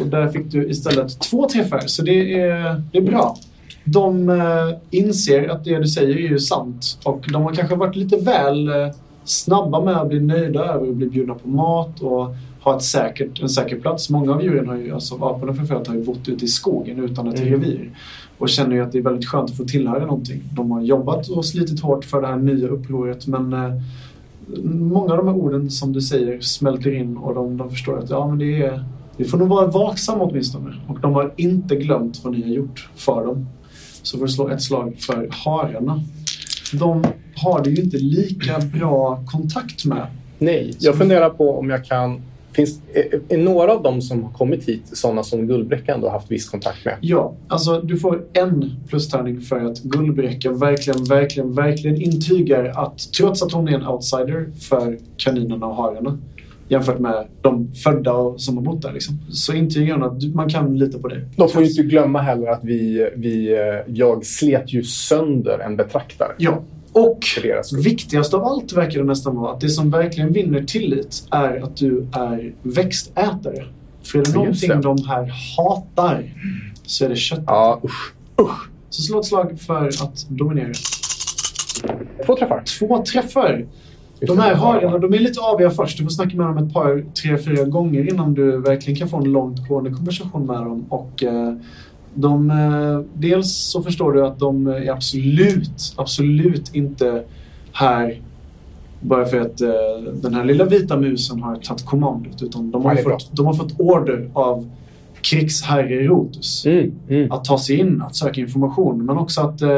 Och där fick du istället två träffar. Så det är, det är bra. De eh, inser att det du säger är ju sant. Och de har kanske varit lite väl eh, snabba med att bli nöjda över att bli bjudna på mat och ha ett säkert, en säker plats. Många av djuren har ju, alltså aporna framförallt, har ju bott ute i skogen utan ett Mm. revir. Och känner ju att det är väldigt skönt att få tillhöra någonting. De har jobbat och slitit hårt för det här nya upproret men eh, många av de här orden som du säger smälter in och de, de förstår att ja, men det är, vi får nog vara vaksamma åtminstone. Och de har inte glömt vad ni har gjort för dem. så får du slå ett slag för hararna. De har du ju inte lika bra kontakt med. Nej, jag funderar på om jag kan... Finns, är, är några av dem som har kommit hit sådana som Guldbräcka ändå haft viss kontakt med? Ja, alltså du får en plustärning för att Guldbräcka verkligen, verkligen, verkligen intygar att trots att hon är en outsider för kaninerna och hararna jämfört med de födda och, som har bott där liksom, så intygar hon att man kan lita på dig. De får ju inte glömma heller att vi, vi, eh, jag slet ju sönder en betraktare. Ja. Och viktigast av allt verkar det nästan vara att det som verkligen vinner tillit är att du är växtätare. För är det någonting det. de här hatar så är det kött. Ja, usch. usch. Så slå ett slag för att dominera. Två träffar. Två träffar. De här hararna, de är lite aviga först. Du får snacka med dem ett par, tre, fyra gånger innan du verkligen kan få en långtgående konversation med dem. Och eh, de, eh, dels så förstår du att de är absolut, absolut inte här bara för att eh, den här lilla vita musen har tagit kommandot. Utan de har, Ja, fått, de har fått order av krigsherre Rotus Mm, mm. att ta sig in, att söka information. Men också att eh,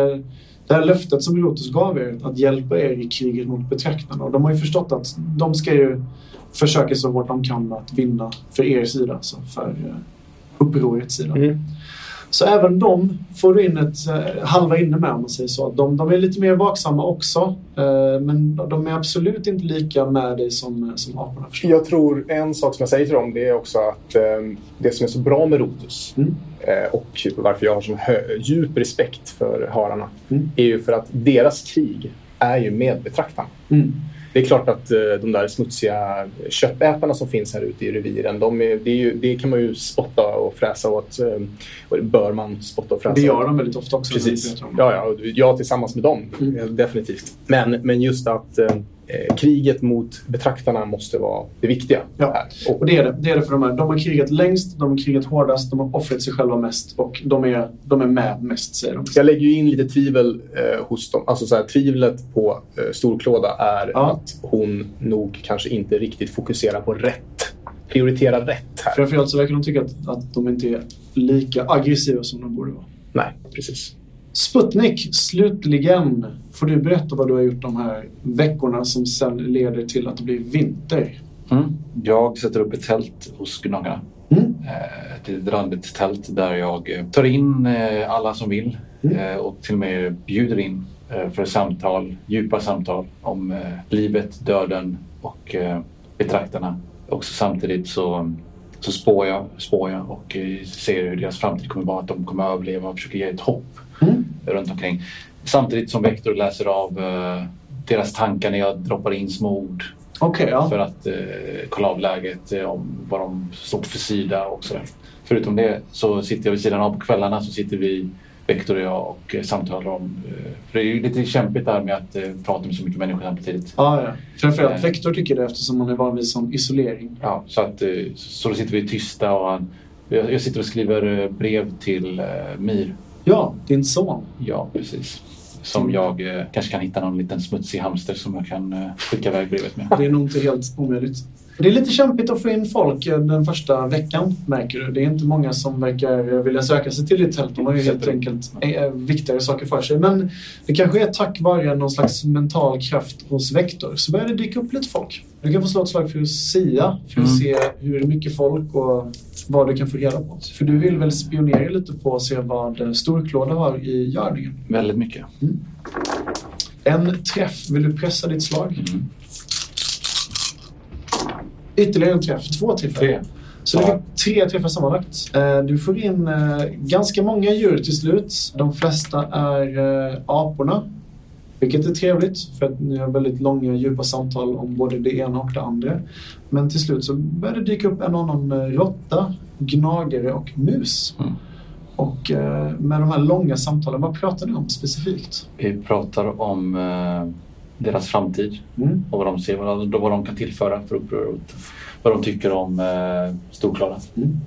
det här löftet som Rotus gav er, att hjälpa er i kriget mot betraktarna. Och de har ju förstått att de ska ju försöka så hårt de kan att vinna för er sida, alltså för eh, upprorets sida. Mm. Så även de får du in ett eh, halva inne med om man säger så. De, de är lite mer vaksamma också. Eh, men de är absolut inte lika med dig som, som aporna förstår. Jag tror en sak som jag säger till dem det är också att eh, det som är så bra med Rotus Mm. eh, och varför jag har så djup respekt för hararna Mm. är ju för att deras krig är ju med betraktarna. Mm. Det är klart att eh, de där smutsiga köttätarna som finns här ute i reviren, de är, det, är ju, det kan man ju spotta och fräsa åt. eh, Och det bör man spotta och fräsa Det gör åt. de väldigt ofta också. Precis. Ja, ja, jag tillsammans med dem. Mm. eh, Definitivt. Men, men just att kriget mot betraktarna måste vara det viktiga. Ja. Och det är det. Det är det för de här. De har krigat längst, de har krigat hårdast, de har offrat sig själva mest och de är, de är med mest, säger de. jag lägger ju in lite tvivel eh, hos dem. Alltså så här, tvivlet på eh, Storklåda är Ja. att hon nog kanske inte riktigt fokuserar på rätt. Prioriterar rätt här. Framförallt så verkar de tycka att, att de inte är lika aggressiva som de borde vara. Nej, precis. Sputnik, slutligen får du berätta vad du har gjort de här veckorna som sen leder till att det blir vinter. Mm. Jag sätter upp ett tält hos Gnagarna. Mm. Eh, Ett litet randigt tält där jag eh, tar in eh, alla som vill Mm. och till och med bjuder in för samtal, djupa samtal om livet, döden och betraktarna. Också samtidigt så, så spår, jag, spår jag och ser hur deras framtid kommer vara, att de kommer överleva och försöker ge ett hopp. Runt omkring. Samtidigt som Vector läser av eh, deras tankar när jag droppar in små ord Okej, ja. för att eh, kolla av läget, eh, om vad de står för sida och sådär. Förutom det så sitter jag vid sidan av på kvällarna så sitter vi, Vector och jag och eh, samtalar om... Eh, för det är ju lite kämpigt där med att eh, prata med så mycket människor samtidigt. Ja, ja. Framförallt Eh. Vector tycker det eftersom han är van vid sån isolering. Ja, så, att, eh, så då sitter vi tysta och han, jag, sitter och skriver eh, brev till eh, Mir. Ja, din son. Ja, precis. Som jag eh, kanske kan hitta någon liten smutsig hamster som jag kan eh, skicka iväg brevet med. Det är nog inte helt omöjligt. Det är lite kämpigt att få in folk den första veckan, märker du. Det är inte många som verkar vilja söka sig till ditt tält. De har ju helt enkelt eh, viktigare saker för sig. Men det kanske är tack vare någon slags mental kraft hos Vektor så börjar det dyka upp lite folk. Du kan få slå ett slag för Sia för att Mm. se hur mycket folk och vad du kan få reda på. För du vill väl spionera lite på och se vad Storklåda har i görningen. Väldigt mycket. En träff. Vill du pressa ditt slag? Mm. Ytterligare en träff. Två träffar. Tre. Så det Ja. är tre träffar sammanlagt. Eh, Du får in eh, ganska många djur till slut. De flesta är eh, aporna. Vilket är trevligt för att ni har väldigt långa djupa samtal om både det ena och det andra. Men till slut så börjar det dyka upp en annan råtta, gnagare och mus. Mm. Och med de här långa samtalen, vad pratar ni om specifikt? Vi pratar om deras framtid Mm. och vad de ser, vad, vad de kan tillföra för upproret. Vad de tycker om eh, Storklara. Mm.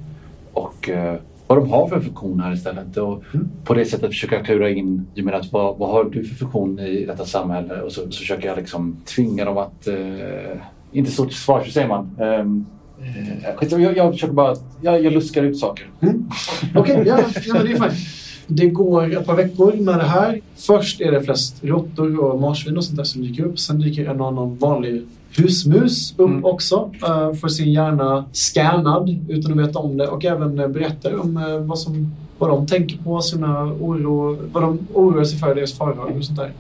Och eh, vad de har för funktion här istället. Och Mm. på det sättet försöka jag klura in, jag menar, att vad, vad har du för funktion i detta samhälle? Och så, så försöker jag liksom tvinga dem att, eh, inte stå till svars, hur säger man? Um, jag, jag försöker bara, jag, jag luskar ut saker. Mm. Okej, ja, ja, men det är fint. Det går ett par veckor med det här. Först är det flest råttor och marsvin och sånt där som dyker upp. Sen dyker en annan vanlig husmus upp Mm. också. Uh, får sin hjärna scannad utan att veta om det och även eh, berättar om eh, vad, som, vad de tänker på, sina oro, vad de oroar sig för, deras farhågor och sånt där.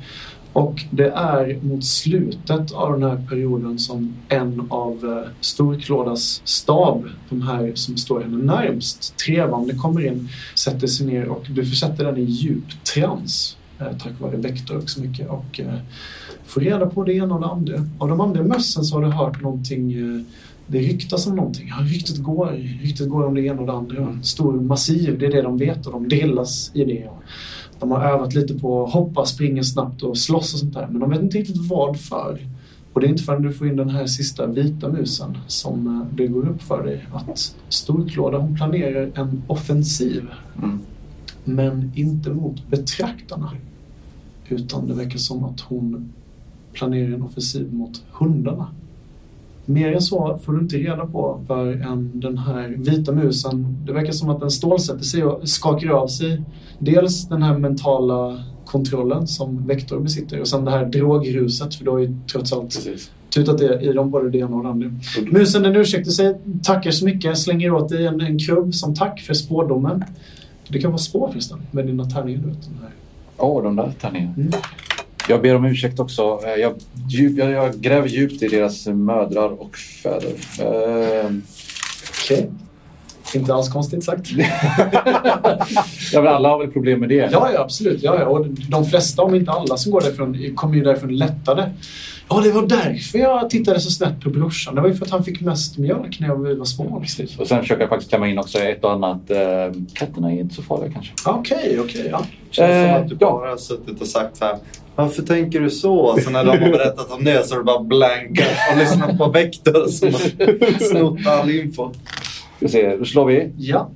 Och det är mot slutet av den här perioden som en av eh, Storklådas stab, de här som står henne närmst, trevande kommer in, sätter sig ner och du försätter den i djup trans eh, tack vare Vektor också mycket och eh, får reda på det ena och det andra. Av de andra mössen så har du hört någonting det ryktas om någonting. Ja, ryktet går. Ryktet går om det ena och det andra. Stor massiv, det är det de vet och de drillas i det. De har övat lite på att hoppa, springa snabbt och slåss och sånt där. Men de vet inte riktigt vad för. Och det är inte förrän du får in den här sista vita musen som eh, det går upp för dig att Storklåda hon planerar en offensiv. Mm. Men inte mot betraktarna. Utan det verkar som att hon planerar en offensiv mot hundarna. Mer än så får du inte reda på förrän den här vita musen, det verkar som att den stålsätter sig och skakar av sig dels den här mentala kontrollen som Vektor besitter och sen det här drogruset för du har ju trots allt Precis. tutat det i dem både det ena och det andra. Musen den ursäktar sig, tackar så mycket, slänger åt dig en, en krubb som tack för spårdomen. Det kan vara spår förresten med dina tärningar. Du vet, den här. Åh, de där tärningarna. Mm. Jag ber om ursäkt också. Eh, Jag, djup, jag, jag gräver djupt i deras mödrar och fäder. Eh, Okej. Inte alls konstigt sagt. ja, men alla har väl problem med det? Ja, ja absolut. Ja, ja. Och de flesta, om inte alla som går därifrån, kommer ju därifrån lättade. Ja, det var därför jag tittade så snett på brorsan. Det var ju för att han fick mest mjölk när vi var små. Precis. Och sen försöker jag faktiskt klämma in också ett och annat. Eh, katterna är inte så farliga kanske. Okej, okej. ja. Känns Eh, som att du ja. bara har suttit och sagt så här. Varför tänker du så? Så när de har berättat om det så har du bara blankat och lyssnat på Vektor som har snott all info. Ska se, då slår vi. Ja.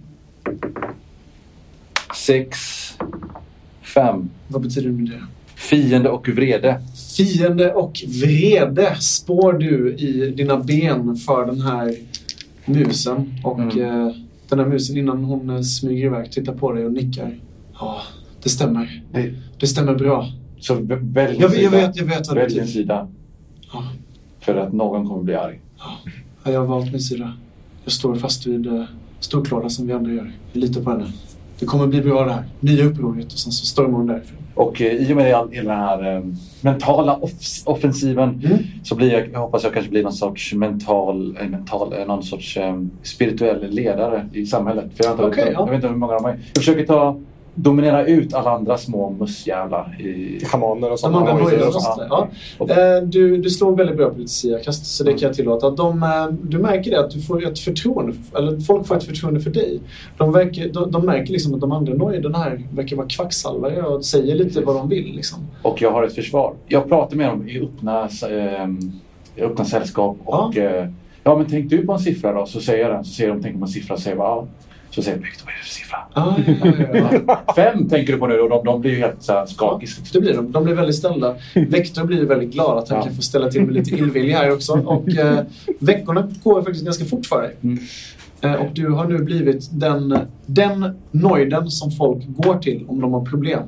Sex, fem. Vad betyder det? Fiende och vrede. Fiende och vrede spår du i dina ben för den här musen. Och Mm. eh, den här musen innan hon eh, smyger iväg tittar på dig och nickar. Ja, det stämmer. Nej. Det stämmer bra. Så välj en sida. vet, jag vet Välj en betyder. sida. Ja. För att någon kommer bli arg. Ja, jag har valt min sida. Jag står fast vid uh, Storklåda som vi andra gör. Jag litar på henne. Det kommer bli bra det här. Nya upproret och sen så stormar hon därifrån. Och eh, i och med all, den här eh, mentala off- offensiven Mm. så blir jag, jag hoppas jag kanske blir någon sorts mental, eh, mental eh, någon sorts eh, spirituell ledare i samhället. För jag, inte, Okej, jag, ja. jag vet inte hur många de är. Jag försöker ta, dominera ut alla andra små mussjävlar. I, Shamaner och sådana. det. och sånt där. Ja. Eh, Du, du slår väldigt bra på ditt SIA-kast så det kan jag tillåta. De, eh, du märker det att du får ett förtroende, eller folk får ett förtroende för dig. De, verkar, de, de märker liksom att de andra nojderna här verkar vara kvacksalvare och säger lite vad de vill. Liksom. och jag har ett försvar. Jag pratar med dem i öppna, eh, i öppna sällskap. Och, eh, ja, men tänk du på en siffra då? Så säger jag den. Så säger de, tänk på en siffra. Säger jag, ja. Så säger jag, Victor, vad är det för siffra? Ah, ja, ja, ja. Fem tänker du på nu och de, de blir ju helt så skakis. Det blir de. De blir väldigt ställda. Vektor blir väldigt glad att han Ja. kan få ställa till med lite illvilja här också. Och eh, veckorna går faktiskt ganska fort för dig. Mm. Eh, och du har nu blivit den, den nojden som folk går till om de har problem.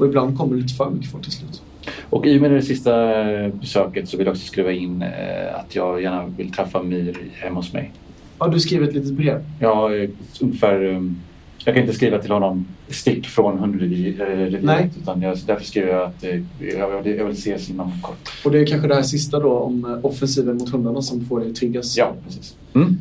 Och ibland kommer det lite för mycket folk till slut. Och i och med det sista eh, besöket så vill jag också skriva in eh, att jag gärna vill träffa Mir hemma hos mig. Ja, du skriver ett litet brev. Jag är ungefär... um, Jag kan inte skriva till honom stick från hundreviret utan jag, därför skriver jag att eh, jag vill, jag vill ses inom kort. Och det är kanske det här sista då om eh, offensiven mot hundarna som får dig att triggas. Ja, precis. Mm.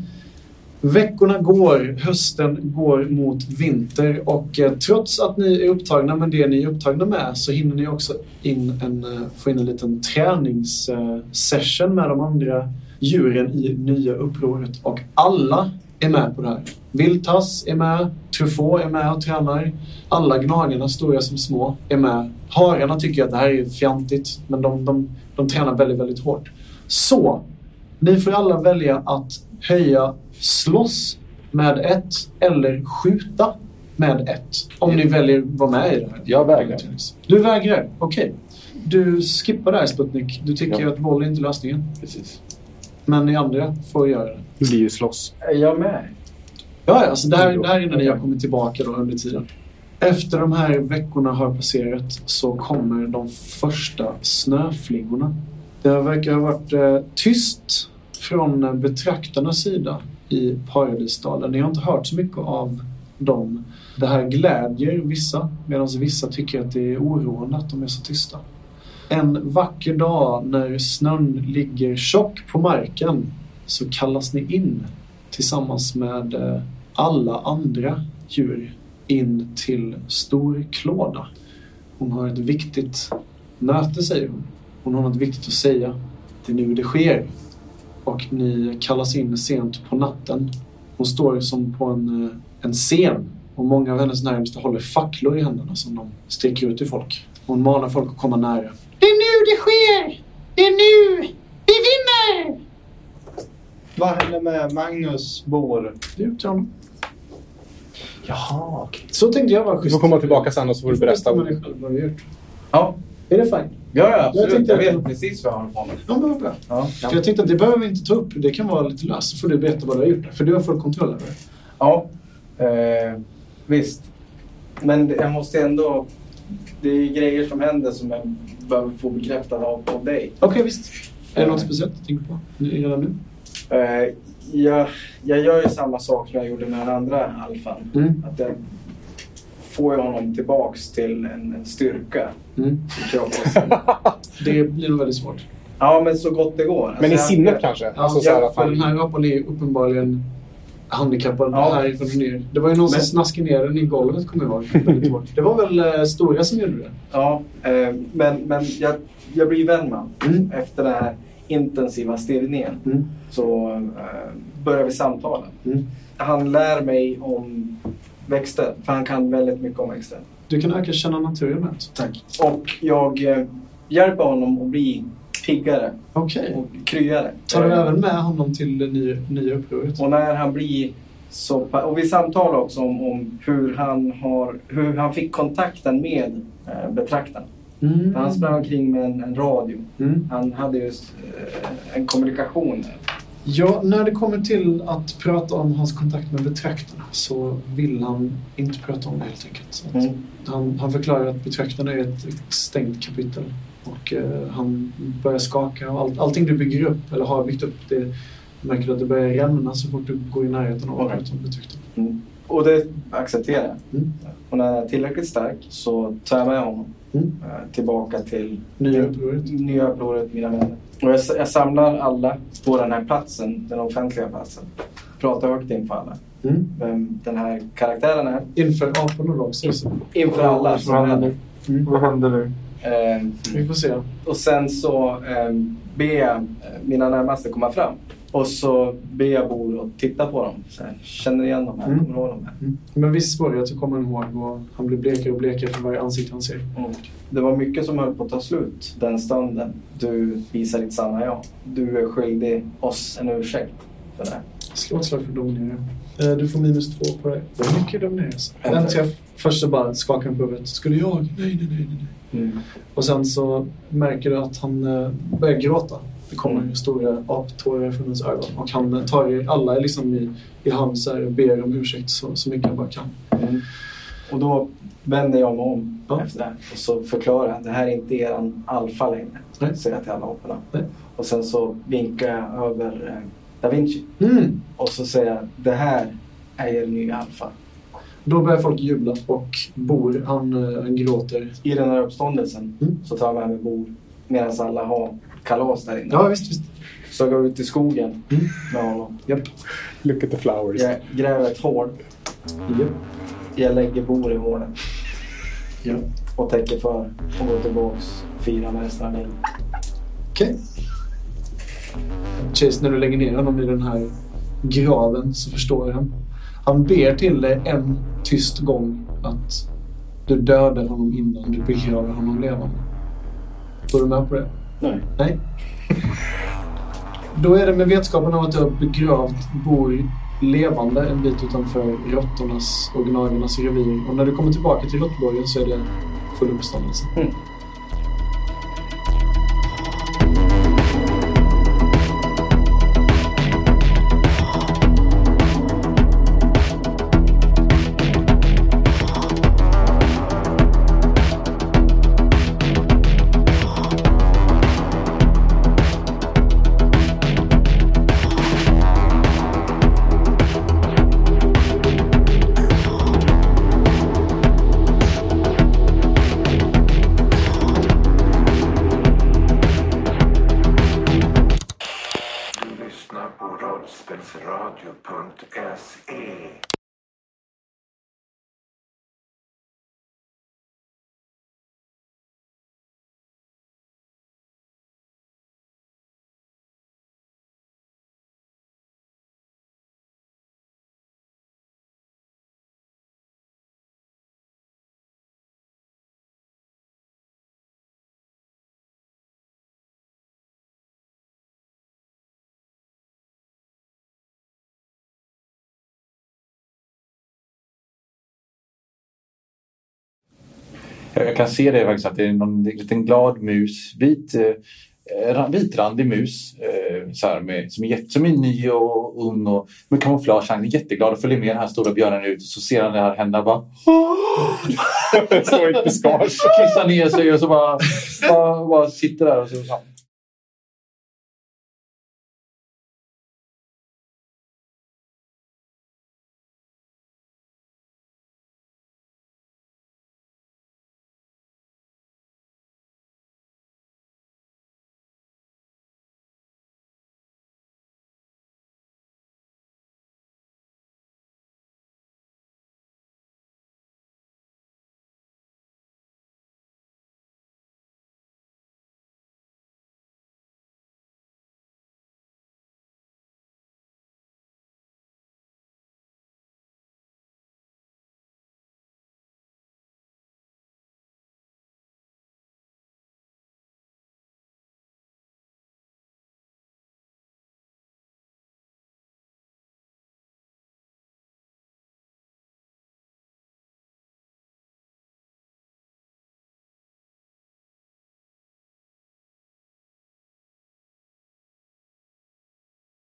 Veckorna går, hösten går mot vinter och eh, trots att ni är upptagna med det ni är upptagna med så hinner ni också in en, eh, få in en liten träningssession med de andra djuren i nya upproret och alla är med på det här. Viltas är med, Truffaut är med och tränar. Alla gnagarna, stora som små, är med. Hararna tycker att det här är fjantigt men de, de, de tränar väldigt, väldigt hårt. Så, ni får alla välja att höja slåss med ett eller skjuta med ett. Om ni väljer att vara med i det här. Jag vägrar. Du vägrar? Okej. Du skippar det här Sputnik. Du tycker Ja. att våld är inte lösningen. precis. Men ni andra får göra det. Det blir ju slåss. Är jag med? Ja, ja, alltså det här, det här är när ni har kommit tillbaka då under tiden. Efter de här veckorna har passerat så kommer de första snöflingorna. Det verkar ha varit eh, tyst från eh, betraktarnas sida i Paradisdalen. Ni har inte hört så mycket av dem. Det här glädjer vissa medan vissa tycker att det är oroande att de är så tysta. En vacker dag när snön ligger tjock på marken så kallas ni in tillsammans med eh, alla andra djur in till Storklåda. Hon har ett viktigt möte säger hon. Hon har något viktigt att säga. Det är nu det sker. Och ni kallas in sent på natten. Hon står som på en, eh, en scen och många av hennes närmaste håller facklor i händerna som de sticker ut till folk. Hon manar folk att komma nära. Det är nu det sker! Det är nu! Vi vinner! Vad händer med Magnus Bor? Det är upp till honom. Jaha, okej. Så tänkte jag vara Du schysst. får komma tillbaka sen och så får du berätta. om själv vad du gjort. Ja, Är det fine? ja, ja absolut. tänkte Jag, att- vet precis vad jag har på mig. Ja, men vad bra. Ja. För jag tänkte att det behöver vi inte ta upp. Det kan vara lite löst. Så får du berätta vad du har gjort. För du har full kontroll över det. Ja, eh, visst. Men det- jag måste ändå... Det är grejer som händer som jag behöver få bekräftat av, av dig. Okej, visst. Är det något speciellt du tänker på redan nu? Eh, jag, jag gör ju samma sak som jag gjorde med den andra alfan. Mm. Att jag får ju honom tillbaks till en, en styrka Mm. i. Det blir nog väldigt svårt. Ja, men så gott det går. Alltså, Men i jag- sinnet kanske? Ja, Alltså att för den här apan är ju uppenbarligen handikappad Ja. härifrån och ner. Det var ju någon som Men- snaskade ner den i golvet, kommer jag ihåg. Det var väl eh, Stora som gjorde det? Ja, eh, men, men jag, jag blir vän med. Mm. Efter den här intensiva stirrningen Mm. så eh, börjar vi samtala. Mm. Han lär mig om växter, för han kan väldigt mycket om växter. Du kan öka känna naturen med. Tack. Och jag eh, hjälper honom att bli piggare Okej. och kryare. Tar du även med honom till det nya, nya upproret? Och när han blir så Och vi samtalar också om, om hur, han har, hur han fick kontakten med eh, betraktaren. Mm. Han sprang omkring med en, en radio. Mm. Han hade just eh, en kommunikation. Ja, när det kommer till att prata om hans kontakt med betraktarna så vill han inte prata om det helt enkelt. Mm. han, han förklarar att betraktarna är ett, ett stängt kapitel. Och eh, han börjar skaka. Och allt, allting du bygger upp, eller har byggt upp, det märker du att det börjar rämna så fort du går i närheten av att Okej. prata om betraktarna. Mm. Och det accepterar jag. Mm. Och när jag är tillräckligt stark så tar jag med honom Mm. eh, tillbaka till Nya upproret. nya upproret, mina vänner. Och jag, jag samlar alla på den här platsen, den offentliga platsen. Pratar högt inför alla. Mm. Vem den här karaktären är. Inför aporna då också. Så. Inför alla som. Mm. Vad händer nu? Eh, Vi får se. och sen så eh, ber jag eh, mina närmaste komma fram. Och så ber jag Bor att titta på dem. Så här, känner igen de här, Mm. kommer ihåg de här. Mm. Men viss svårighet så kommer han ihåg och han blir blekare och blekare för varje ansikte han ser. Mm. Det var mycket som höll på att ta slut den stunden du visar ditt sanna jag. Du är skyldig oss en ursäkt för det. här. Slå ett slag för dominera. Eh, Du får minus två på det. Hur mycket domineras? En En träff. Först så bara skakar han på huvudet. Skulle jag? Nej, nej, nej, nej, nej. Och sen så märker du att han eh, börjar gråta. Det kommer Mm. stora aptårar från hans ögon. Och han tar er alla liksom i, i hand och ber om ursäkt så, så mycket han bara kan. Mm. Och då vänder jag mig om Ja. efter det och så förklarar jag att det här är inte eran alfa längre. Nej. Säger jag till alla aporna. Och sen så vinkar jag över eh, Da Vinci. Mm. Och så säger jag det här är er nya alfa. Då börjar folk jubla och Bor, han, eh, han gråter. I den här uppståndelsen Mm. så tar jag med mig Bor medan alla har kalas där inne. Ja, visst, visst. Så jag går ut i skogen Mm. med honom. Japp. Look at the flowers. Jag gräver ett hål. Japp. Jag lägger Bor i hålet Ja. och täcker för och går tillbaks fira med resten av livet. Okej. Chase, när du lägger ner honom i den här graven så förstår han. Han ber till dig en tyst gång att du dödar honom innan du begraver honom levande. Går du med på det? Nej. Nej. Då är det med vetskapen av att du har begravt Bor levande en bit utanför råttornas och gnagarnas revir. Och när du kommer tillbaka till råttborgen så är det full uppståndelse. Mm. Jag kan se det faktiskt att det är någon liten glad mus. Vit, eh, vitrandig mus eh, så här med, som, är, jätte- som är ny och ung och med kamouflage. Han är jätteglad och följer med den här stora björnen ut och så ser han det här hända bara Så ett buskage. kissar ner sig och så bara, bara, bara sitter där och så